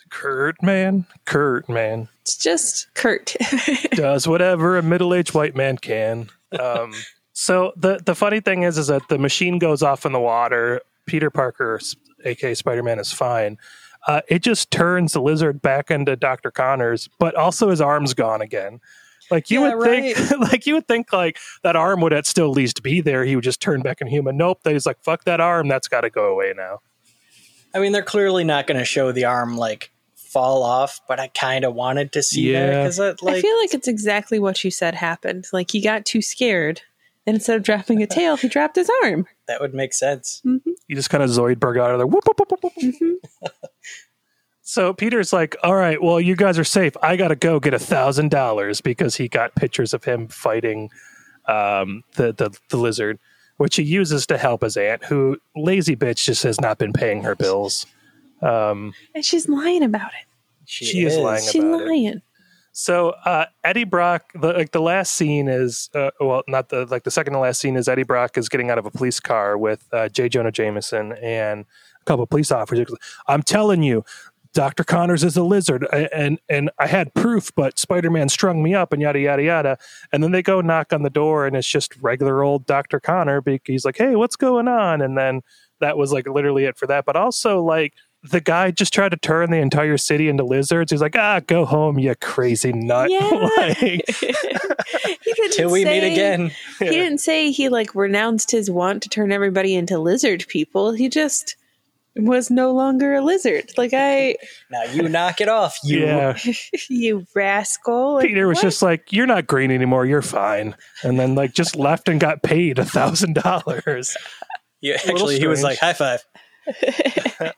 Kurt, man. Kurt, man. It's just Kurt. Does whatever a middle aged white man can. Um, so the, the funny thing is, is that the machine goes off in the water. Peter Parker, aka Spider Man, is fine. Uh, it just turns the lizard back into Dr. Connors, but also his arm's gone again. Like you Yeah, would think, like you would think, like that arm would at still at least be there. He would just turn back in human. Nope, he's like, fuck that arm. That's got to go away now. I mean, they're clearly not going to show the arm like fall off, but I kind of wanted to see that because it I feel like it's exactly what you said happened. Like he got too scared. And instead of dropping a tail, he dropped his arm. that would make sense. Mm-hmm. He just kind of Zoidberg out of there. Whoop, whoop, whoop, whoop, whoop. Mm-hmm. so Peter's like, "All right, well, you guys are safe. I got to go get a thousand dollars because he got pictures of him fighting um, the, the the lizard." which he uses to help his aunt, who lazy bitch just has not been paying her bills. And she's lying about it. She is lying She's about it. lying. So uh, Eddie Brock, the, like the last scene is, uh, well, not the like the second to last scene is Eddie Brock is getting out of a police car with uh, J. Jonah Jameson and a couple of police officers. I'm telling you, Doctor Connors is a lizard, a- and and I had proof, but Spider Man strung me up, and yada yada yada. And then they go knock on the door, and it's just regular old Doctor Connor. He's like, "Hey, what's going on?" And then that was like literally it for that. But also like the guy just tried to turn the entire city into lizards. He's like, ah, go home, you crazy nut. Yeah. Like, Till we meet again. He didn't say he like renounced his want to turn everybody into lizard people. He just was no longer a lizard. Like I, Now you knock it off. You yeah. you rascal. Like, Peter was what? just like, you're not green anymore. You're fine. And then like just left and got paid a thousand dollars. you little actually he was like high five.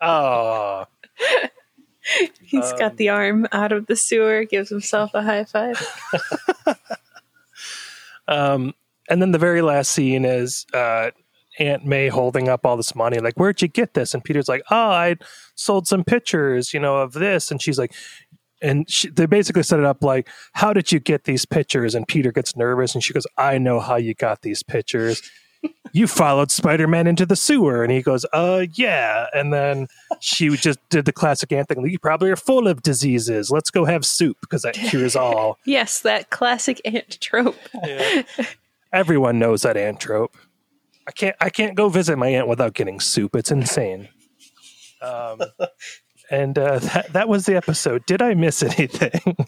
Oh, He's got the arm out of the sewer, gives himself a high five. Um, and then the very last scene is uh, Aunt May holding up all this money, like, "Where'd you get this?" And Peter's like, "Oh, I sold some pictures, you know, of this." And she's like, and she, they basically set it up like, "How did you get these pictures?" And Peter gets nervous, and she goes, "I know how you got these pictures." you followed Spider-Man into the sewer, and he goes, "Uh, yeah." And then she just did the classic Aunt thing. You probably are full of diseases. Let's go have soup because that cures all. Yes, that classic aunt trope. Everyone knows that aunt trope. I can't I can't go visit my aunt without getting soup. It's insane. Um, and uh, that that was the episode. Did I miss anything?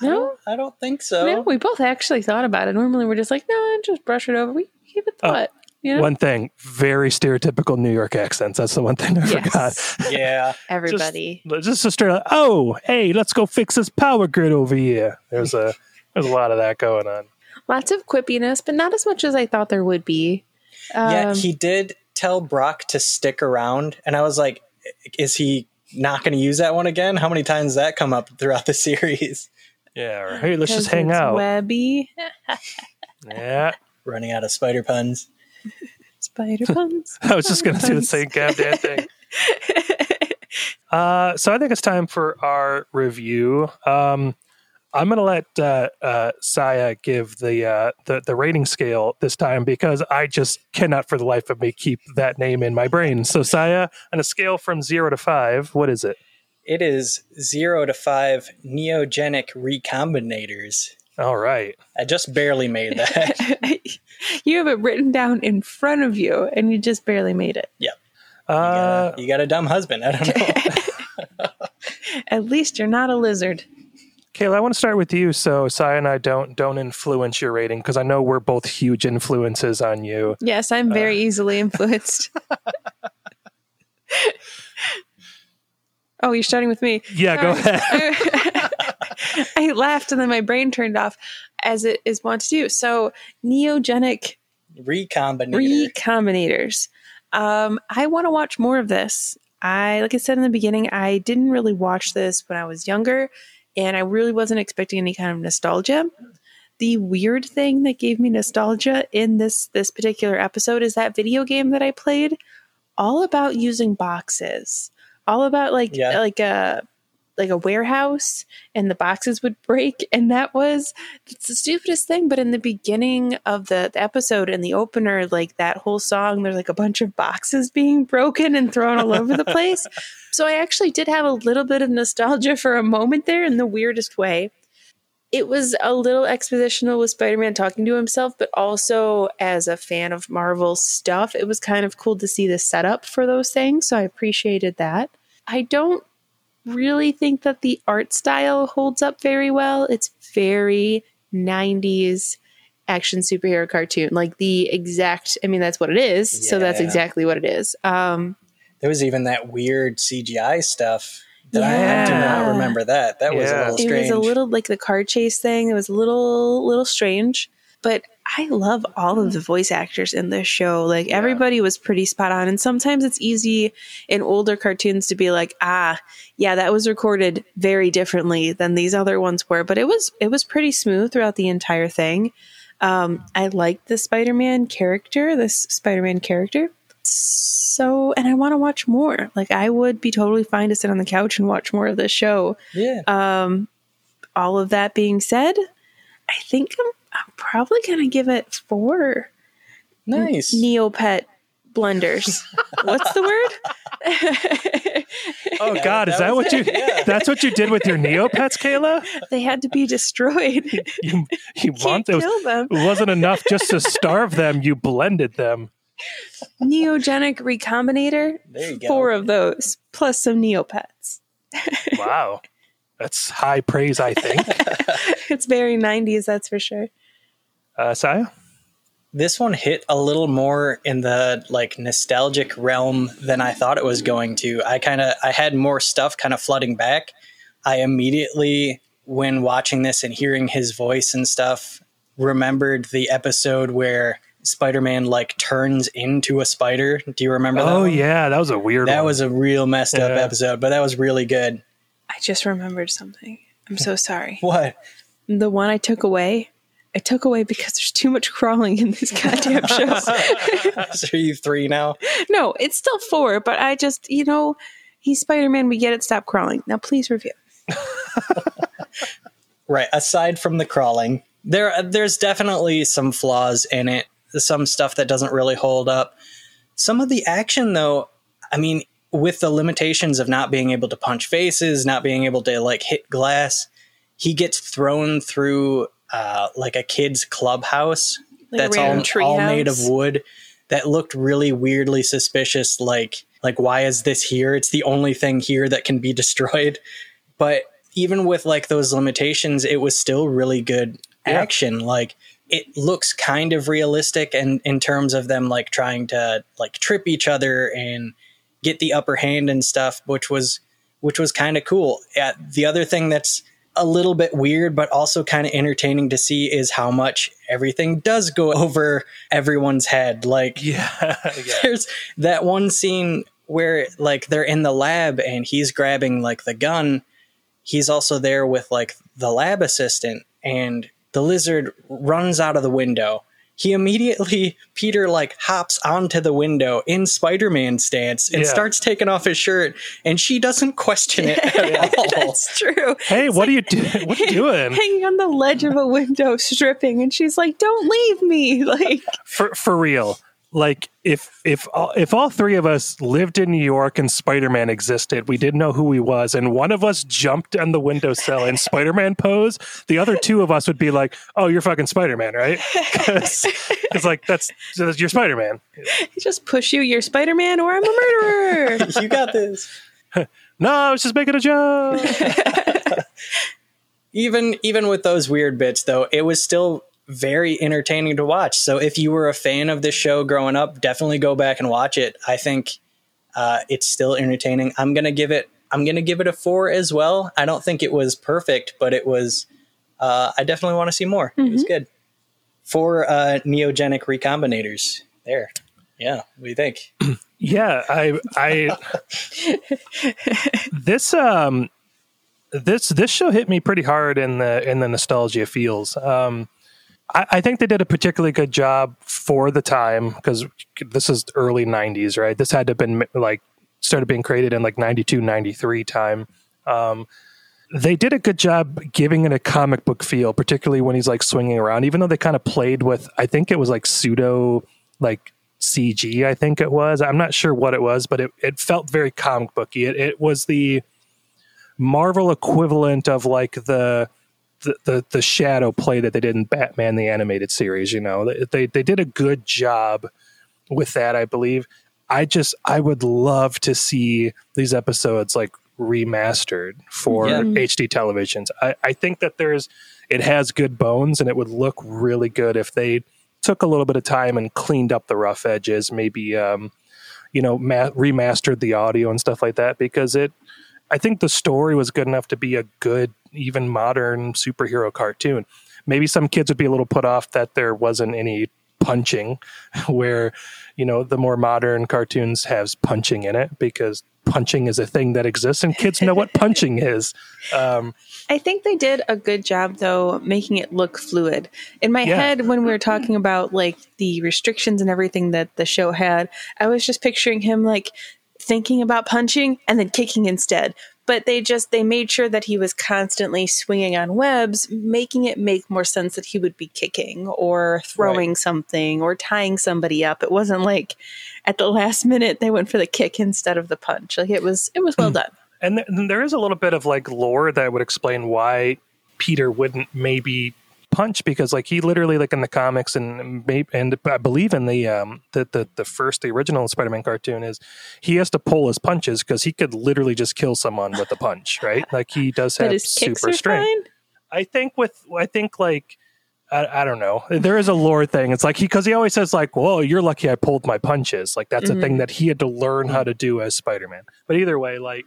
No, I don't think so. no, we both actually thought about it. Normally, we're just like, no, just brush it over. We give it thought. you know, One thing, very stereotypical New York accents. That's the one thing I Yes. forgot. Yeah. everybody. Just, just a straight up, oh, hey, let's go fix this power grid over here. There's a there's a lot of that going on. Lots of quippiness, but not as much as I thought there would be. yeah, Um, he did tell Brock to stick around, and I was like, is he not going to use that one again? How many times does that come up throughout the series? Yeah, or, hey, let's just hang it's out. Webby, Yeah. Running out of spider puns. spider puns. I was just going to do the same goddamn thing. Uh, so I think it's time for our review. Um, I'm going to let uh, uh, Saya give the, uh, the the rating scale this time because I just cannot, for the life of me, keep that name in my brain. So Saya, on a scale from zero to five, what is it? It is zero to five neogenic recombinators. All right. I just barely made that. you have it written down in front of you, and you just barely made it. yep. Uh, You got, a, you got a dumb husband. I don't know. At least you're not a lizard. Kayla, I want to start with you, so Saya and I don't don't influence your rating because I know we're both huge influences on you. Yes, I'm very Uh. easily influenced. oh, you're starting with me. Yeah, go ahead. I laughed and then my brain turned off, as it is wont to do. So, neogenic Recombinator. recombinators. Um, I want to watch more of this. I, like I said in the beginning, I didn't really watch this when I was younger, and I really wasn't expecting any kind of nostalgia. The weird thing that gave me nostalgia in this this particular episode is that video game that I played, all about using boxes, all about like Yeah. like a like a warehouse and the boxes would break and that was it's the stupidest thing. But in the beginning of the, the episode in the opener like that whole song there's like a bunch of boxes being broken and thrown all over the place. So i actually did have a little bit of nostalgia for a moment there in the weirdest way. It was a little expositional with spider-man talking to himself but also as a fan of marvel stuff it was kind of cool to see the setup for those things so i appreciated that. I don't really think that the art style holds up very well. It's very 90s action superhero cartoon. Like the exact I mean that's what it is. So that's exactly what it is. Um There was even that weird CGI stuff. That I do not remember that. That was a Yeah. little it was a little like the car chase thing. It was a little little strange, but I love all of the voice actors in this show. Like everybody was pretty spot on. And sometimes it's easy in older cartoons to be like, ah, yeah, that was recorded very differently than these other ones were. But it was it was pretty smooth throughout the entire thing. Um, I like the Spider Man character, this Spider Man character. So, and I want to watch more. Like, I would be totally fine to sit on the couch and watch more of this show. Yeah. Um, all of that being said, I think I'm, I'm probably going to give it four nice. Neopet blenders. What's the word? Oh God, is that that was what you? yeah. That's what you did with your Neopets, Kayla? they had to be destroyed. You you Can't want those? kill them. It wasn't enough just to starve them. You blended them. Neogenic recombinator. There you go. Four of those, plus some Neopets. Wow, that's high praise. I think. It's very 90s, that's for sure. Uh, Saya? this one hit a little more in the like nostalgic realm than I thought it was going to. I kind of I had more stuff kind of flooding back. I immediately when watching this and hearing his voice and stuff remembered the episode where Spider-Man like turns into a spider. Do you remember that? Oh one? yeah, that was a weird. That one. was a real messed up episode, but that was really good. I just remembered something. I'm so sorry. What? The one I took away, I took away because there's too much crawling in this goddamn show. So are you three now? no, it's still four, but I just, you know, he's Spider Man. We get it. Stop crawling. Now, please review. Right. Aside from the crawling, there there's definitely some flaws in it. Some stuff that doesn't really hold up. Some of the action, though, I mean, with the limitations of not being able to punch faces, not being able to like hit glass, he gets thrown through uh, like a kid's clubhouse Like that's all, random tree all made of wood. That looked really weirdly suspicious. Like, like why is this here? It's the only thing here that can be destroyed. But even with like those limitations, it was still really good action. Like it looks kind of realistic and in terms of them like trying to like trip each other and get the upper hand and stuff, which was which was kind of cool. Yeah, the other thing that's a little bit weird but also kind of entertaining to see is how much everything does go over everyone's head. Like yeah, yeah. there's that one scene where like they're in the lab and he's grabbing like the gun he's also there with like the lab assistant and the lizard runs out of the window he immediately peter like hops onto the window in spider-man stance and Yeah. starts taking off his shirt and she doesn't question it at all That's true. Hey, what are you doing? What are you doing? Hanging on the ledge of a window, stripping, and she's like, "Don't leave me!" Like, For for real. Like if if all, if all three of us lived in New York and Spider-Man existed, we didn't know who he was, and one of us jumped on the windowsill in Spider-Man pose, the other two of us would be like, "Oh, you're fucking Spider-Man, right?" Because it's like that's, that's you're Spider-Man. just push you. You're Spider Man, or I'm a murderer. you got this No, I was just making a joke. even even with those weird bits though it was still very entertaining to watch. So if you were a fan of this show growing up definitely go back and watch it. I think uh, it's still entertaining. I'm gonna give it i'm gonna give it a four as well. I don't think it was perfect but it was uh, i definitely want to see more. It was good. Four uh, neogenic recombinators. There. Yeah. What do you think? Yeah, I I this um this this show hit me pretty hard in the in the nostalgia feels. Um I, I think they did a particularly good job for the time because this is early '90s, right? This had to have been like started being created in like 92, 93 time. Um, they did a good job giving it a comic book feel, particularly when he's like swinging around. Even though they kind of played with, I think it was like pseudo like CG. I think it was. I'm not sure what it was, but it, it felt very comic booky. It, it was the Marvel equivalent of like the, the the the shadow play that they did in Batman the animated series. You know, they they, they did a good job with that. I believe. I just I would love to see these episodes like remastered for Yeah. HD televisions. I, I think that there's it has good bones and it would look really good if they took a little bit of time and cleaned up the rough edges, maybe um, you know, ma- remastered the audio and stuff like that because it I think the story was good enough to be a good even modern superhero cartoon. Maybe some kids would be a little put off that there wasn't any punching where you know the more modern cartoons has punching in it because punching is a thing that exists and kids know what punching is. Um, I think they did a good job though making it look fluid. In my Yeah. head when we were talking about like the restrictions and everything that the show had, I was just picturing him like thinking about punching and then kicking instead. But they just they made sure that he was constantly swinging on webs, making it make more sense that he would be kicking or throwing something or tying somebody up. It wasn't like at the last minute they went for the kick instead of the punch. Like it was it was well hmm. done. and th- and there is a little bit of like lore that would explain why Peter wouldn't maybe punch because like he literally like in the comics and maybe and I believe in the um the the, the first the original Spider-Man cartoon is he has to pull his punches because he could literally just kill someone with a punch right like he does have super strength. I think with I think like I, I don't know. There is a lore thing. It's like he because he always says like, "Well, you're lucky I pulled my punches." Like that's a thing that he had to learn how to do as Spider-Man. But either way, like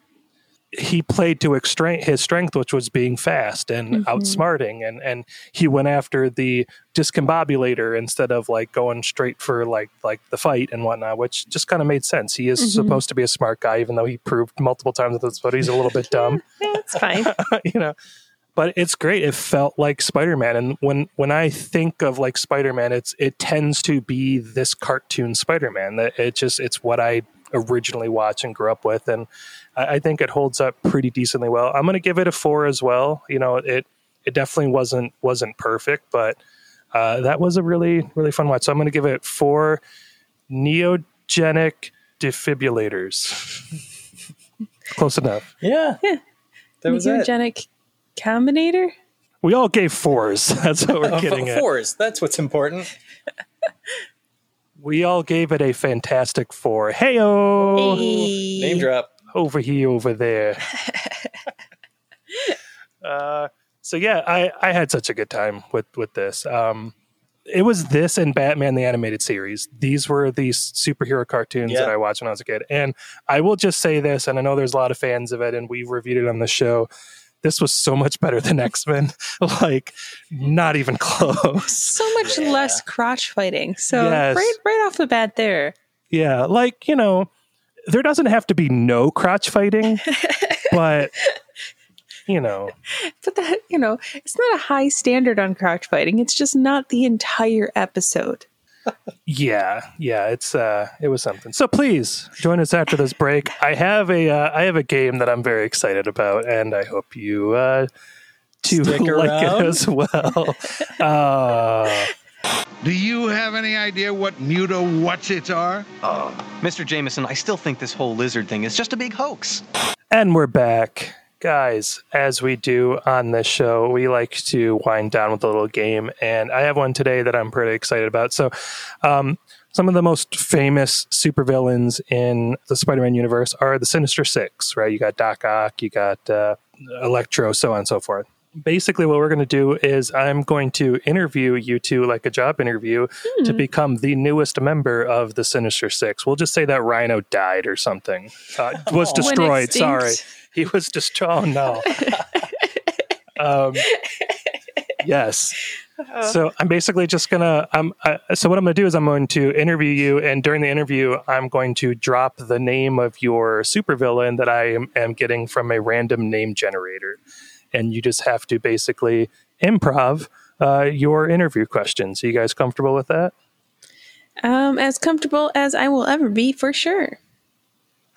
he played to extra- his strength, which was being fast and mm-hmm. outsmarting, and and he went after the discombobulator instead of like going straight for like like the fight and whatnot, which just kind of made sense. He is mm-hmm. supposed to be a smart guy, even though he proved multiple times that that's what he's a little bit dumb it's fine. you know but it's great it felt like spider-man and when when i think of like spider-man it's it tends to be this cartoon spider-man that it just it's what i originally watched and grew up with and i, I think it holds up pretty decently well i'm going to give it a four as well you know it it definitely wasn't wasn't perfect but uh, that was a really really fun watch so i'm going to give it four neogenic defibrillators close enough Yeah. Yeah. That was it. Neogenic combinator. We all gave fours. That's what we're Uh, getting at. fours. That's what's important. We all gave it a fantastic four. hey Heyo, Name drop. Over here, over there. uh, so yeah, I I had such a good time with with this. Um, it was this and Batman the animated series. These were these superhero cartoons Yeah. that I watched when I was a kid. And I will just say this, and I know there's a lot of fans of it, and we've reviewed it on the show. This was so much better than X Men. like, not even close. So much less crotch fighting. So Yes. right right off the bat there. Yeah, like, you know, there doesn't have to be no crotch fighting, but you know, But that, you know, it's not a high standard on crotch fighting. It's just not the entire episode. yeah, yeah, it's uh it was something. So please join us after this break. I have a uh, I have a game that I'm very excited about and I hope you uh to Stick like around. it as well. uh Do you have any idea what muta what's its are? Mr. Jameson, I still think this whole lizard thing is just a big hoax. And we're back. Guys, as we do on this show, we like to wind down with a little game. And I have one today that I'm pretty excited about. So, um, some of the most famous supervillains in the Spider Man universe are the Sinister Six, right? You got Doc Ock, you got uh, Electro, so on and so forth. Basically, what we're going to do is I'm going to interview you two like a job interview to become the newest member of the Sinister Six. We'll just say that Rhino died or something, uh, was destroyed. Sorry, he was just. Oh no. um, yes. So I'm basically just gonna. Um, uh, so what I'm gonna do is I'm going to interview you, and during the interview, I'm going to drop the name of your supervillain that I am, am getting from a random name generator, and you just have to basically improv uh, your interview questions. Are you guys comfortable with that? Um, as comfortable as I will ever be, for sure.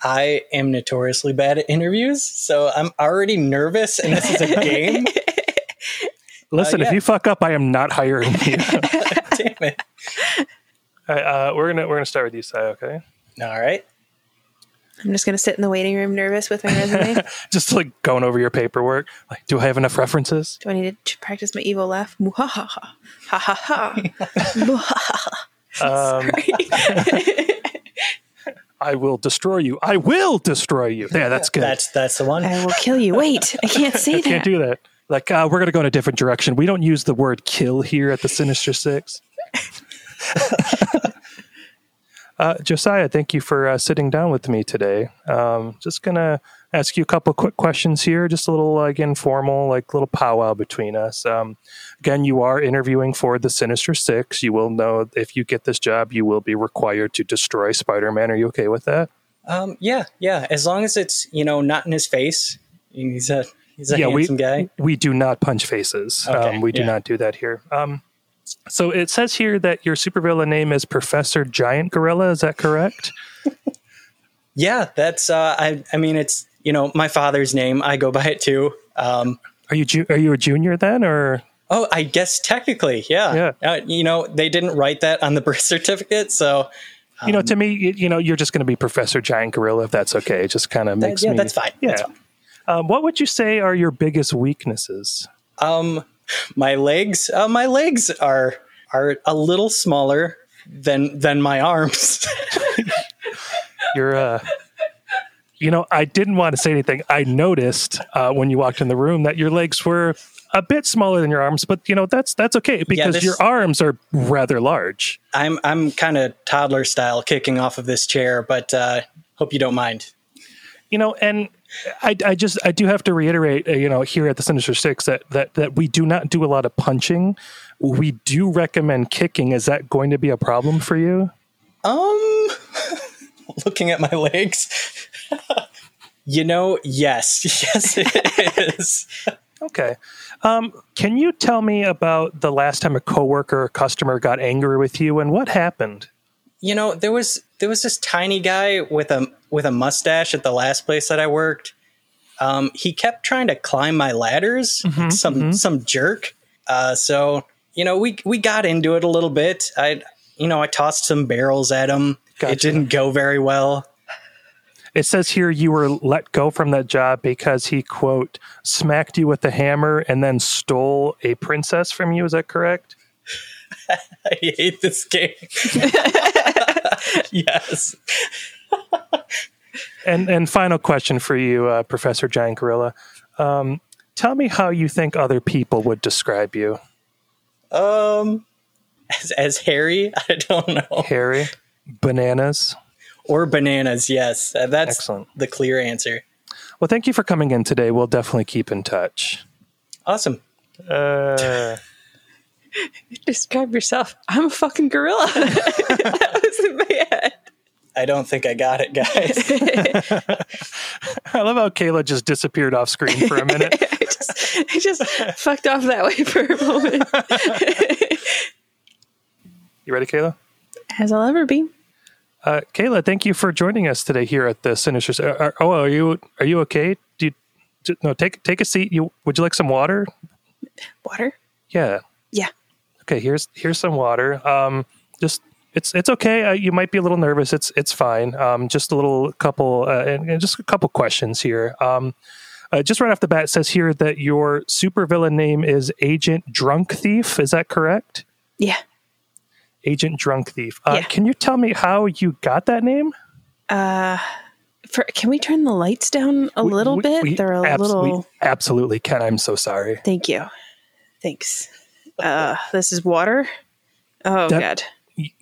I am notoriously bad at interviews, so I'm already nervous, and this is a game. Listen, yeah. if you fuck up, I am not hiring you. Damn it! All right, uh, we're gonna we're gonna start with you, Sai. Okay. All right. I'm just going to sit in the waiting room nervous with my resume. Just like going over your paperwork. Like, do I have enough references? Do I need to practice my evil laugh? Muhahaha. Ha ha ha. Muhahaha. Um, I will destroy you. I will destroy you. Yeah, that's good. That's that's the one. I will kill you. Wait, I can't say that. I can't do that. Like, uh, we're going to go in a different direction. We don't use the word kill here at the Sinister Six. Uh, Josiah, thank you for uh, sitting down with me today. Um, just going to ask you a couple quick questions here, just a little like informal, like little powwow between us. Um, again, you are interviewing for the Sinister Six. You will know if you get this job, you will be required to destroy Spider Man. Are you okay with that? Um, yeah, yeah. As long as it's you know not in his face. He's a he's a yeah, we handsome guy. we do not punch faces. Okay, um, we do yeah. not do that here. Um, so it says here that your supervillain name is Professor Giant Gorilla. Is that correct? Yeah, that's. Uh, I I mean, it's you know my father's name. I go by it too. Um, Are you ju- are you a junior then, or oh, I guess technically, yeah. Yeah. Uh, you know, they didn't write that on the birth certificate, so you know, to me, you, you know, you're just going to be Professor Giant Gorilla if that's okay. It just kind of makes yeah, me. that's fine. Yeah. That's fine. Um, what would you say are your biggest weaknesses? Um, my legs. Uh, my legs are are a little smaller than than my arms. You're, uh, you know, I didn't want to say anything. I noticed uh, when you walked in the room that your legs were a bit smaller than your arms, but you know that's that's okay because this- your arms are rather large. I'm I'm kind of toddler style kicking off of this chair, but uh, hope you don't mind. you know and I, I just i do have to reiterate uh, you know here at the sinister six that, that that we do not do a lot of punching. We do recommend kicking. Is that going to be a problem for you? Um, looking at my legs. you know, yes, yes, it is. okay. Um, can you tell me about the last time a coworker or customer got angry with you and what happened You know, there was there was this tiny guy with a with a mustache at the last place that I worked. Um, he kept trying to climb my ladders. some some jerk. Uh, so you know, we we got into it a little bit. I you know I tossed some barrels at him. Gotcha. It didn't go very well. it says here you were let go from that job because he quote smacked you with a hammer and then stole a princess from you is that correct I hate this game. yes. And and final question for you, uh, Professor Giant Gorilla. Um, tell me how you think other people would describe you, Um, as, as Harry, I don't know. Harry. Bananas. Or bananas, yes. Uh, That's Excellent. the clear answer. Well, thank you for coming in today. We'll definitely keep in touch. Awesome. Uh, Describe yourself. I'm a fucking gorilla. that was in my head. I don't think I got it, guys. I love how Kayla just disappeared off screen for a minute. I just, I just fucked off that way for a moment. You ready, Kayla? As I'll ever be. Uh, Kayla, thank you for joining us today here at the Sinister. S- Are, oh, are you are you okay? Do you, j- no take take a seat. You would you like some water? Water? Yeah. Yeah. Okay. Here's here's some water. Um, just it's it's okay. Uh, you might be a little nervous. It's it's fine. Um, just a little couple uh, and, and just a couple questions here. Um, uh, just right off the bat, it says here that your supervillain name is Agent Drunk Thief. Is that correct? Yeah. Agent Drunk Thief. Uh, Yeah. Can you tell me how you got that name? Uh, For, can we turn the lights down a little We- bit? we They're a absolutely, little. absolutely can. I'm so sorry. Thank you. Thanks. Uh, this is water. Oh That- God.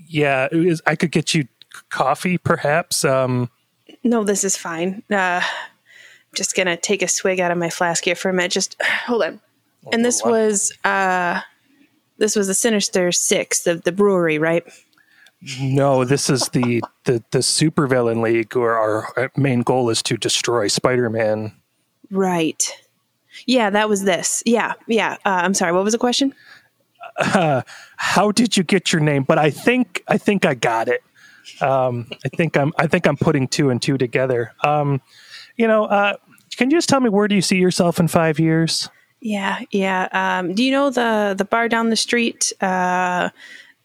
Yeah, it is- I could get you coffee, perhaps. Um, No, this is fine. Uh, I'm just gonna take a swig out of my flask here for a minute. Just hold on. And this was uh, this was the Sinister Six, the the brewery, right? no, this is the the the supervillain league, where our main goal is to destroy Spider-Man. Right. Yeah, that was this. Yeah, yeah. Uh, I'm sorry. What was the question? How did you get your name? But I think I think I got it. Um, I think I'm I think I'm putting two and two together. Um, you know, uh, can you just tell me where do you see yourself in five years? Yeah, yeah. Um, do you know the the bar down the street? Uh,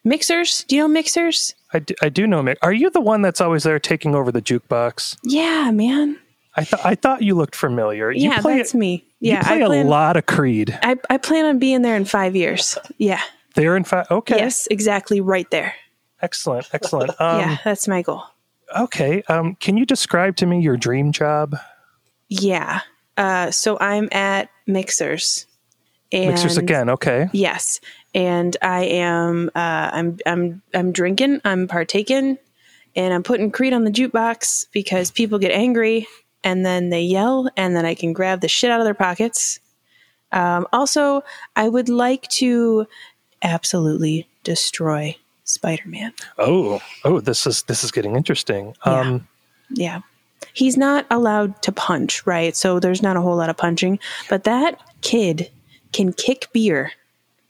mixers. Do you know mixers? I do, I do know. Are you the one that's always there taking over the jukebox? Yeah, man. I thought I thought you looked familiar. You yeah, play, that's me. Yeah, you play I plan. a lot of Creed. I, I plan on being there in five years. Yeah. There in five. Okay. Yes, exactly. Right there. Excellent. Excellent. Um, yeah, that's my goal. Okay. Um, can you describe to me your dream job? Yeah. Uh, so I'm at Mixers. And Mixers again. Okay. Yes, and I am. Uh, I'm. I'm. I'm drinking. I'm partaking, and I'm putting Creed on the jukebox because people get angry and then they yell, and then I can grab the shit out of their pockets. Um, also, I would like to absolutely destroy Spider-Man. Oh. Oh. This is this is getting interesting. Um, Yeah. he's not allowed to punch, right? So there's not a whole lot of punching, but that kid can kick beer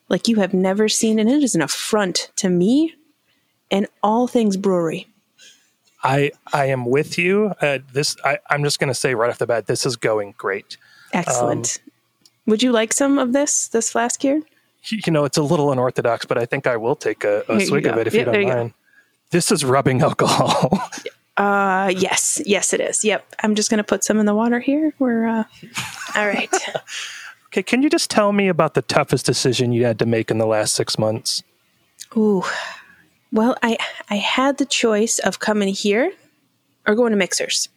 like you have never seen, and it is an affront to me and all things brewery. I I am with you. Uh, this I, I'm just going to say right off the bat, this is going great. Excellent. Would you like some of this this flask here? You know, it's a little unorthodox, but I think I will take a, a swig of it if you don't you go. mind. This is rubbing alcohol. Uh, yes, yes, it is. Yep. I'm just going to put some in the water here. We're, uh, all right. okay, can you just tell me about the toughest decision you had to make in the last six months? Ooh. Well, I, I had the choice of coming here or going to Mixers.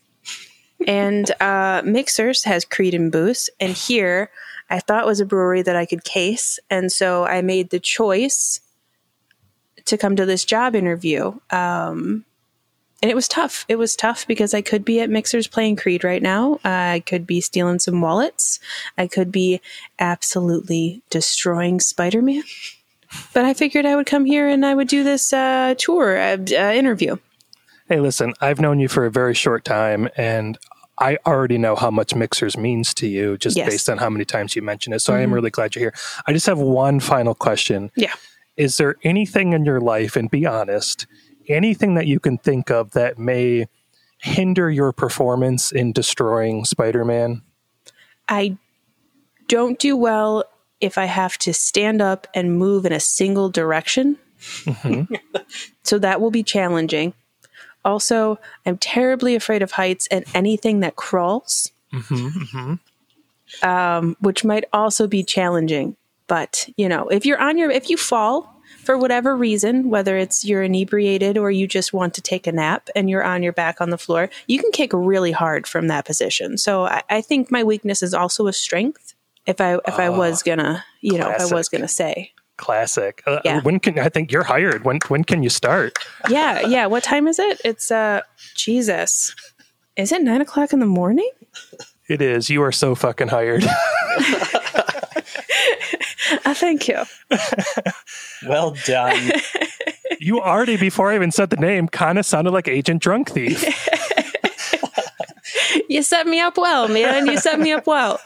and, uh, Mixers has Creed and Booze. And here I thought was a brewery that I could case. And so I made the choice to come to this job interview. Um, and it was tough. It was tough because I could be at Mixers playing Creed right now. I could be stealing some wallets. I could be absolutely destroying Spider Man. But I figured I would come here and I would do this uh, tour uh, uh, interview. Hey, listen, I've known you for a very short time, and I already know how much Mixers means to you just Yes. based on how many times you mention it. So I am really glad you're here. I just have one final question. Yeah. Is there anything in your life, and be honest, anything that you can think of that may hinder your performance in destroying Spider Man? I don't do well if I have to stand up and move in a single direction. Mm-hmm. so that will be challenging. Also, I'm terribly afraid of heights and anything that crawls, mm-hmm, mm-hmm. Um, which might also be challenging. But you know, if you're on your, if you fall for whatever reason, whether it's you're inebriated or you just want to take a nap and you're on your back on the floor, you can kick really hard from that position. So I, I think my weakness is also a strength. If I if I was gonna, you know, if I was gonna say, Classic. Uh, Yeah. When can I think you're hired? When when can you start? yeah, yeah. What time is it? It's uh, Jesus. Is it nine o'clock in the morning? It is. You are so fucking hired. Uh, thank you. Well done. you already before I even said the name kind of sounded like Agent Drunk Thief. You set me up well, man. You set me up well.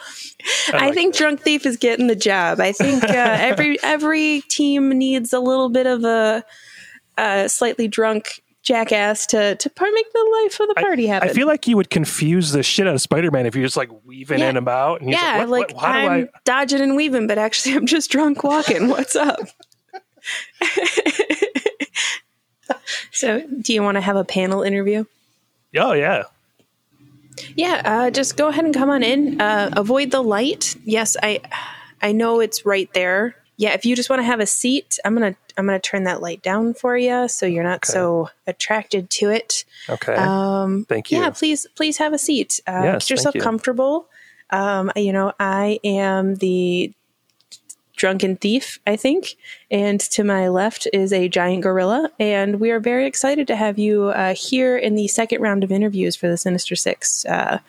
I, think Drunk Thief is getting the job. I think uh, every every team needs a little bit of a, a slightly drunk jackass to to make the life of the party happen. I feel like you would confuse the shit out of Spider Man if you're just like weaving Yeah. in and about. And yeah, like, like what, what, I'm do I? dodging and weaving, but actually I'm just drunk walking. What's up? so, do you want to have a panel interview? Oh yeah. Yeah, uh, just go ahead and come on in. Uh, avoid the light. Yes, I, I know it's right there. Yeah, if you just want to have a seat, I'm gonna I'm gonna turn that light down for you, so you're not so attracted to it. Okay. Um, Thank you. yeah, please please have a seat. Uh, Yes, get yourself you. comfortable. Um, you know, I am the drunken thief, I think, and to my left is a giant gorilla, and we are very excited to have you uh, here in the second round of interviews for the Sinister Six. Uh,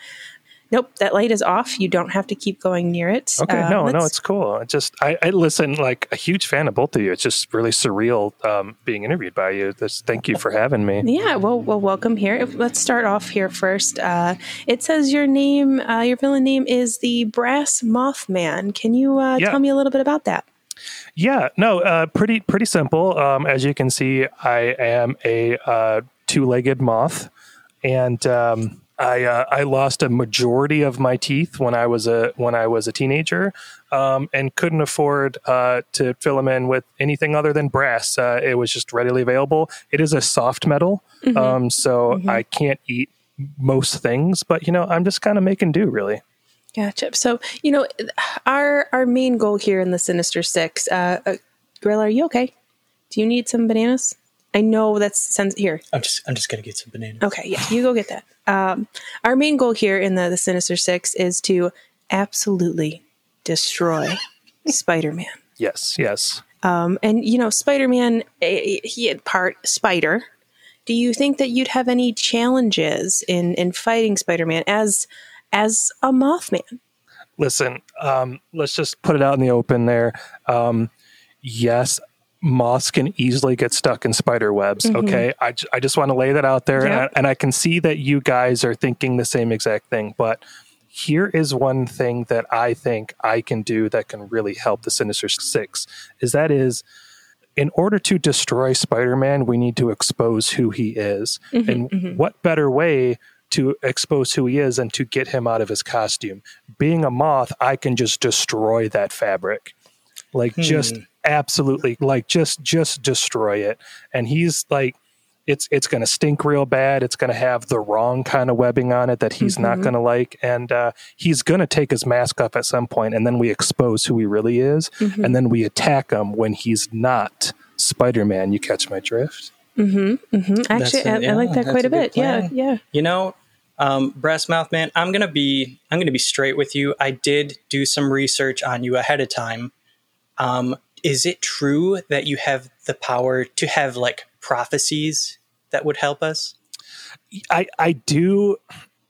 nope, that light is off. You don't have to keep going near it. Okay, Uh, no, no, it's cool. I just, I, I listen like a huge fan of both of you. It's just really surreal um, being interviewed by you. This, thank you for having me. Yeah, well, well, welcome here. Let's start off here first. Uh, it says your name, uh, your villain name is the Brass Mothman. Can you uh, Yeah. tell me a little bit about that? Yeah, no, uh, pretty, pretty simple. Um, as you can see, I am a uh, two-legged moth, and um, I, uh, I lost a majority of my teeth when I was a when I was a teenager, um, and couldn't afford uh, to fill them in with anything other than brass. Uh, it was just readily available. It is a soft metal, um, so I can't eat most things, but you know, I'm just kind of making do, really. Gotcha. So, you know, our our main goal here in the Sinister Six, uh, uh, Gorilla, are you okay? Do you need some bananas? I know that's sends here. I'm just I'm just gonna get some bananas. Okay, yeah, you go get that. Um, our main goal here in the, the Sinister Six is to absolutely destroy Spider Man. Yes, yes. Um, and you know, Spider Man, he had part spider. Do you think that you'd have any challenges in in fighting Spider Man as as a Mothman? listen, um, let's just put it out in the open there. Um, yes, moths can easily get stuck in spider webs. Mm-hmm. Okay. I, ju- I just want to lay that out there. And, I, and I can see that you guys are thinking the same exact thing. But here is one thing that I think I can do that can really help the Sinister Six is that is in order to destroy Spider-Man, we need to expose who he is. Mm-hmm, and mm-hmm. what better way to expose who he is and to get him out of his costume? Being a moth, I can just destroy that fabric. Like just hmm. Absolutely like just just destroy it. And he's like it's it's going to stink real bad. It's going to have the wrong kind of webbing on it that he's not going to like, and uh, he's going to take his mask off at some point, and then we expose who he really is, and then we attack him when he's not Spider Man. You catch my drift? mm-hmm. actually a- I, I like yeah, that quite a a good bit. Yeah, plan. yeah. You know, um, Brass Mothman, I'm gonna be I'm gonna be straight with you. I did do some research on you ahead of time. Um, is it true that you have the power to have like prophecies that would help us? I I do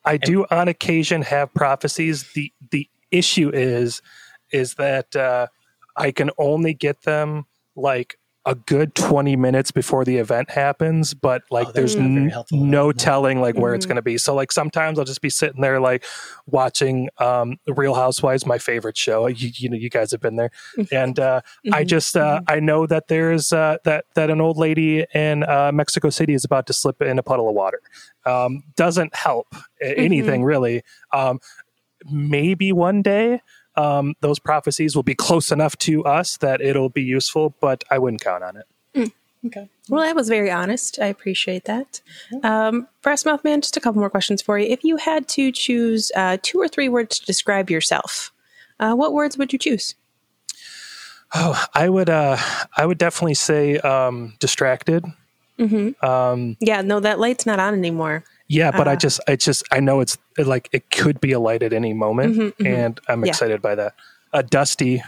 I do on occasion have prophecies. The the issue is is that uh, I can only get them like a good 20 minutes before the event happens but like Oh, there's that's not very n- no telling like where it's going to be. So like sometimes i'll just be sitting there like watching um real housewives my favorite show. You, you know you guys have been there. And uh i just uh i know that there's uh that that an old lady in uh mexico city is about to slip in a puddle of water. Um doesn't help a- anything really. Um maybe one day um, those prophecies will be close enough to us that it'll be useful, but I wouldn't count on it. Okay. Well, that was very honest. I appreciate that. Um, Brass Mothman, just a couple more questions for you. If you had to choose uh, two or three words to describe yourself, uh, what words would you choose? Oh, I would, uh, I would definitely say um, distracted. um Yeah, no, that light's not on anymore. Yeah, but I Uh. just, I just, I know it's like it could be a light at any moment, and I'm Mm-hmm, Yeah. excited by that. Uh, dusty,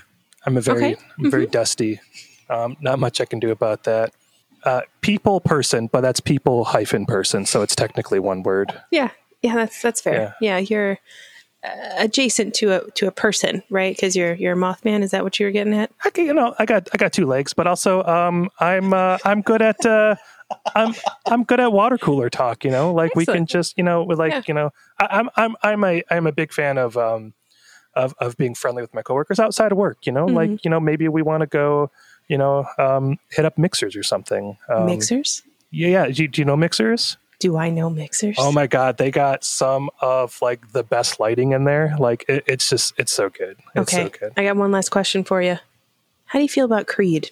I'm a very, Okay. I'm very dusty. Um, not much I can do about that. Uh, people person, but that's people hyphen person, so it's technically one word. Yeah, yeah, that's that's fair. Yeah, you're uh, adjacent to a to a person, right? Because you're you're a Mothman. Is that what you were getting at? I you know, I got I got two legs, but also um, I'm uh, I'm good at uh, I'm I'm good at water cooler talk. You know, like we can just you know like Yeah. you know I, I'm I'm I'm a I'm a big fan of um of of being friendly with my coworkers outside of work. You know, Mm-hmm. like you know maybe we want to go you know um, hit up mixers or something. Um, mixers? Yeah, yeah. Do, you- do you know mixers? Do I know mixers? Oh my god, they got some of like the best lighting in there. Like it, it's just it's so good. It's okay, so good. I got one last question for you. How do you feel about Creed?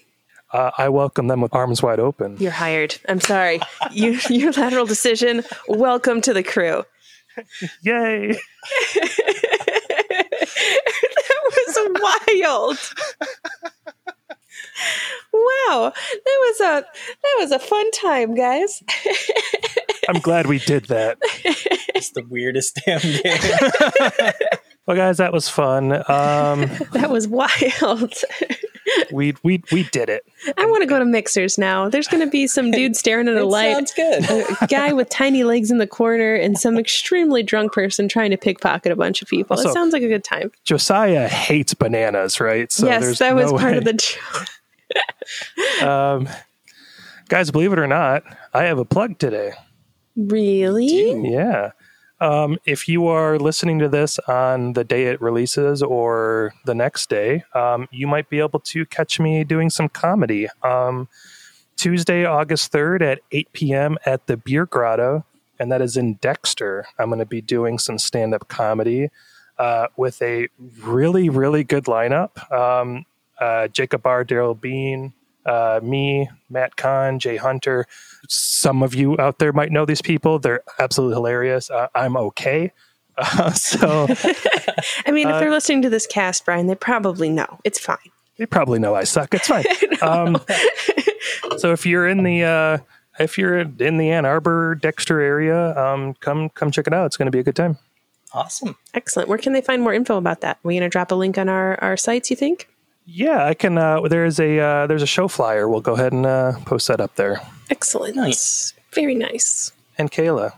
Uh, I welcome them with arms wide open. You're hired. I'm sorry. you, your lateral decision. Welcome to the crew. Yay! That was wild. wow, that was a that was a fun time, guys. I'm glad we did that. It's the weirdest damn game. Well, guys, that was fun. Um, That was wild. we we we did it. I want to go to mixers now. There's going to be some dude staring at a light. Sounds good. a guy with tiny legs in the corner and some extremely drunk person trying to pickpocket a bunch of people. Also- it sounds like a good time. Josiah hates bananas, right? So yes, that was no part way. of the joke. Um, guys, believe it or not, I have a plug today. Really? Yeah. Um, if you are listening to this on the day it releases or the next day, um, you might be able to catch me doing some comedy. Um, Tuesday, August 3rd at 8 p.m. at the Beer Grotto, and that is in Dexter. I'm going to be doing some stand up comedy uh, with a really, really good lineup. Um, uh, Jacob Barr, Daryl Bean, uh, me, Matt Kahn, Jay Hunter. Some of you out there might know these people. They're absolutely hilarious. Uh, I'm okay. Uh, so I mean, if they're listening to this cast, Brian, they probably know. It's fine. they probably know I suck. It's fine. Um, so if you're in the uh, if you're in the Ann Arbor Dexter area, um, come come check it out. It's going to be a good time. Awesome. Excellent. Where can they find more info about that? We're going to drop a link on our, our sites, you think? Yeah, I can. Uh, there's a uh, there's a show flyer. We'll go ahead and uh, post that up there. Excellent. Nice. Very nice. And Kayla,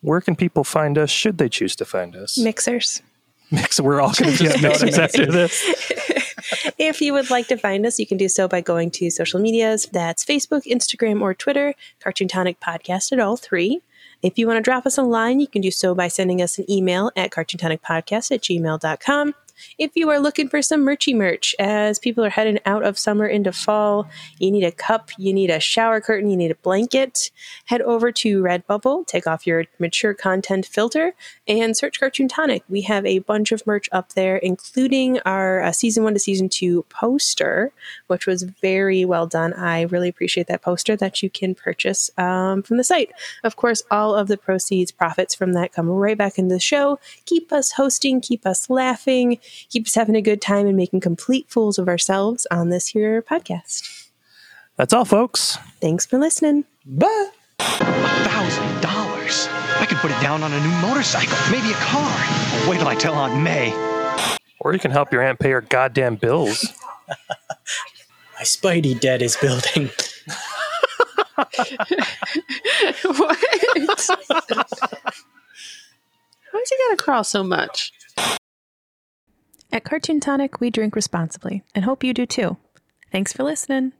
where can people find us? Should they choose to find us? Mixers. Mix. We're all going to just mix after this. If you would like to find us, you can do so by going to social medias. That's Facebook, Instagram, or Twitter, Cartoon Tonic Podcast at all three. If you want to drop us a line, you can do so by sending us an email at cartoontonicpodcast at gmail.com. If you are looking for some merchy merch, as people are heading out of summer into fall, you need a cup, you need a shower curtain, you need a blanket, head over to Redbubble, take off your mature content filter, and search Cartoon Tonic. We have a bunch of merch up there, including our uh, season one to season two poster, which was very well done. I really appreciate that poster that you can purchase um, from the site. Of course, all of the proceeds, profits from that come right back into the show. Keep us hosting, keep us laughing, keep us having a good time, and making complete fools of ourselves on this here podcast. That's all, folks. Thanks for listening. Bye. thousand dollars. I could put it down on a new motorcycle, maybe a car. Wait till I tell Aunt May. Or you can help your aunt pay her goddamn bills. My Spidey debt is building. what? Why's he gotta crawl so much? At Cartoon Tonic, we drink responsibly and hope you do too. Thanks for listening.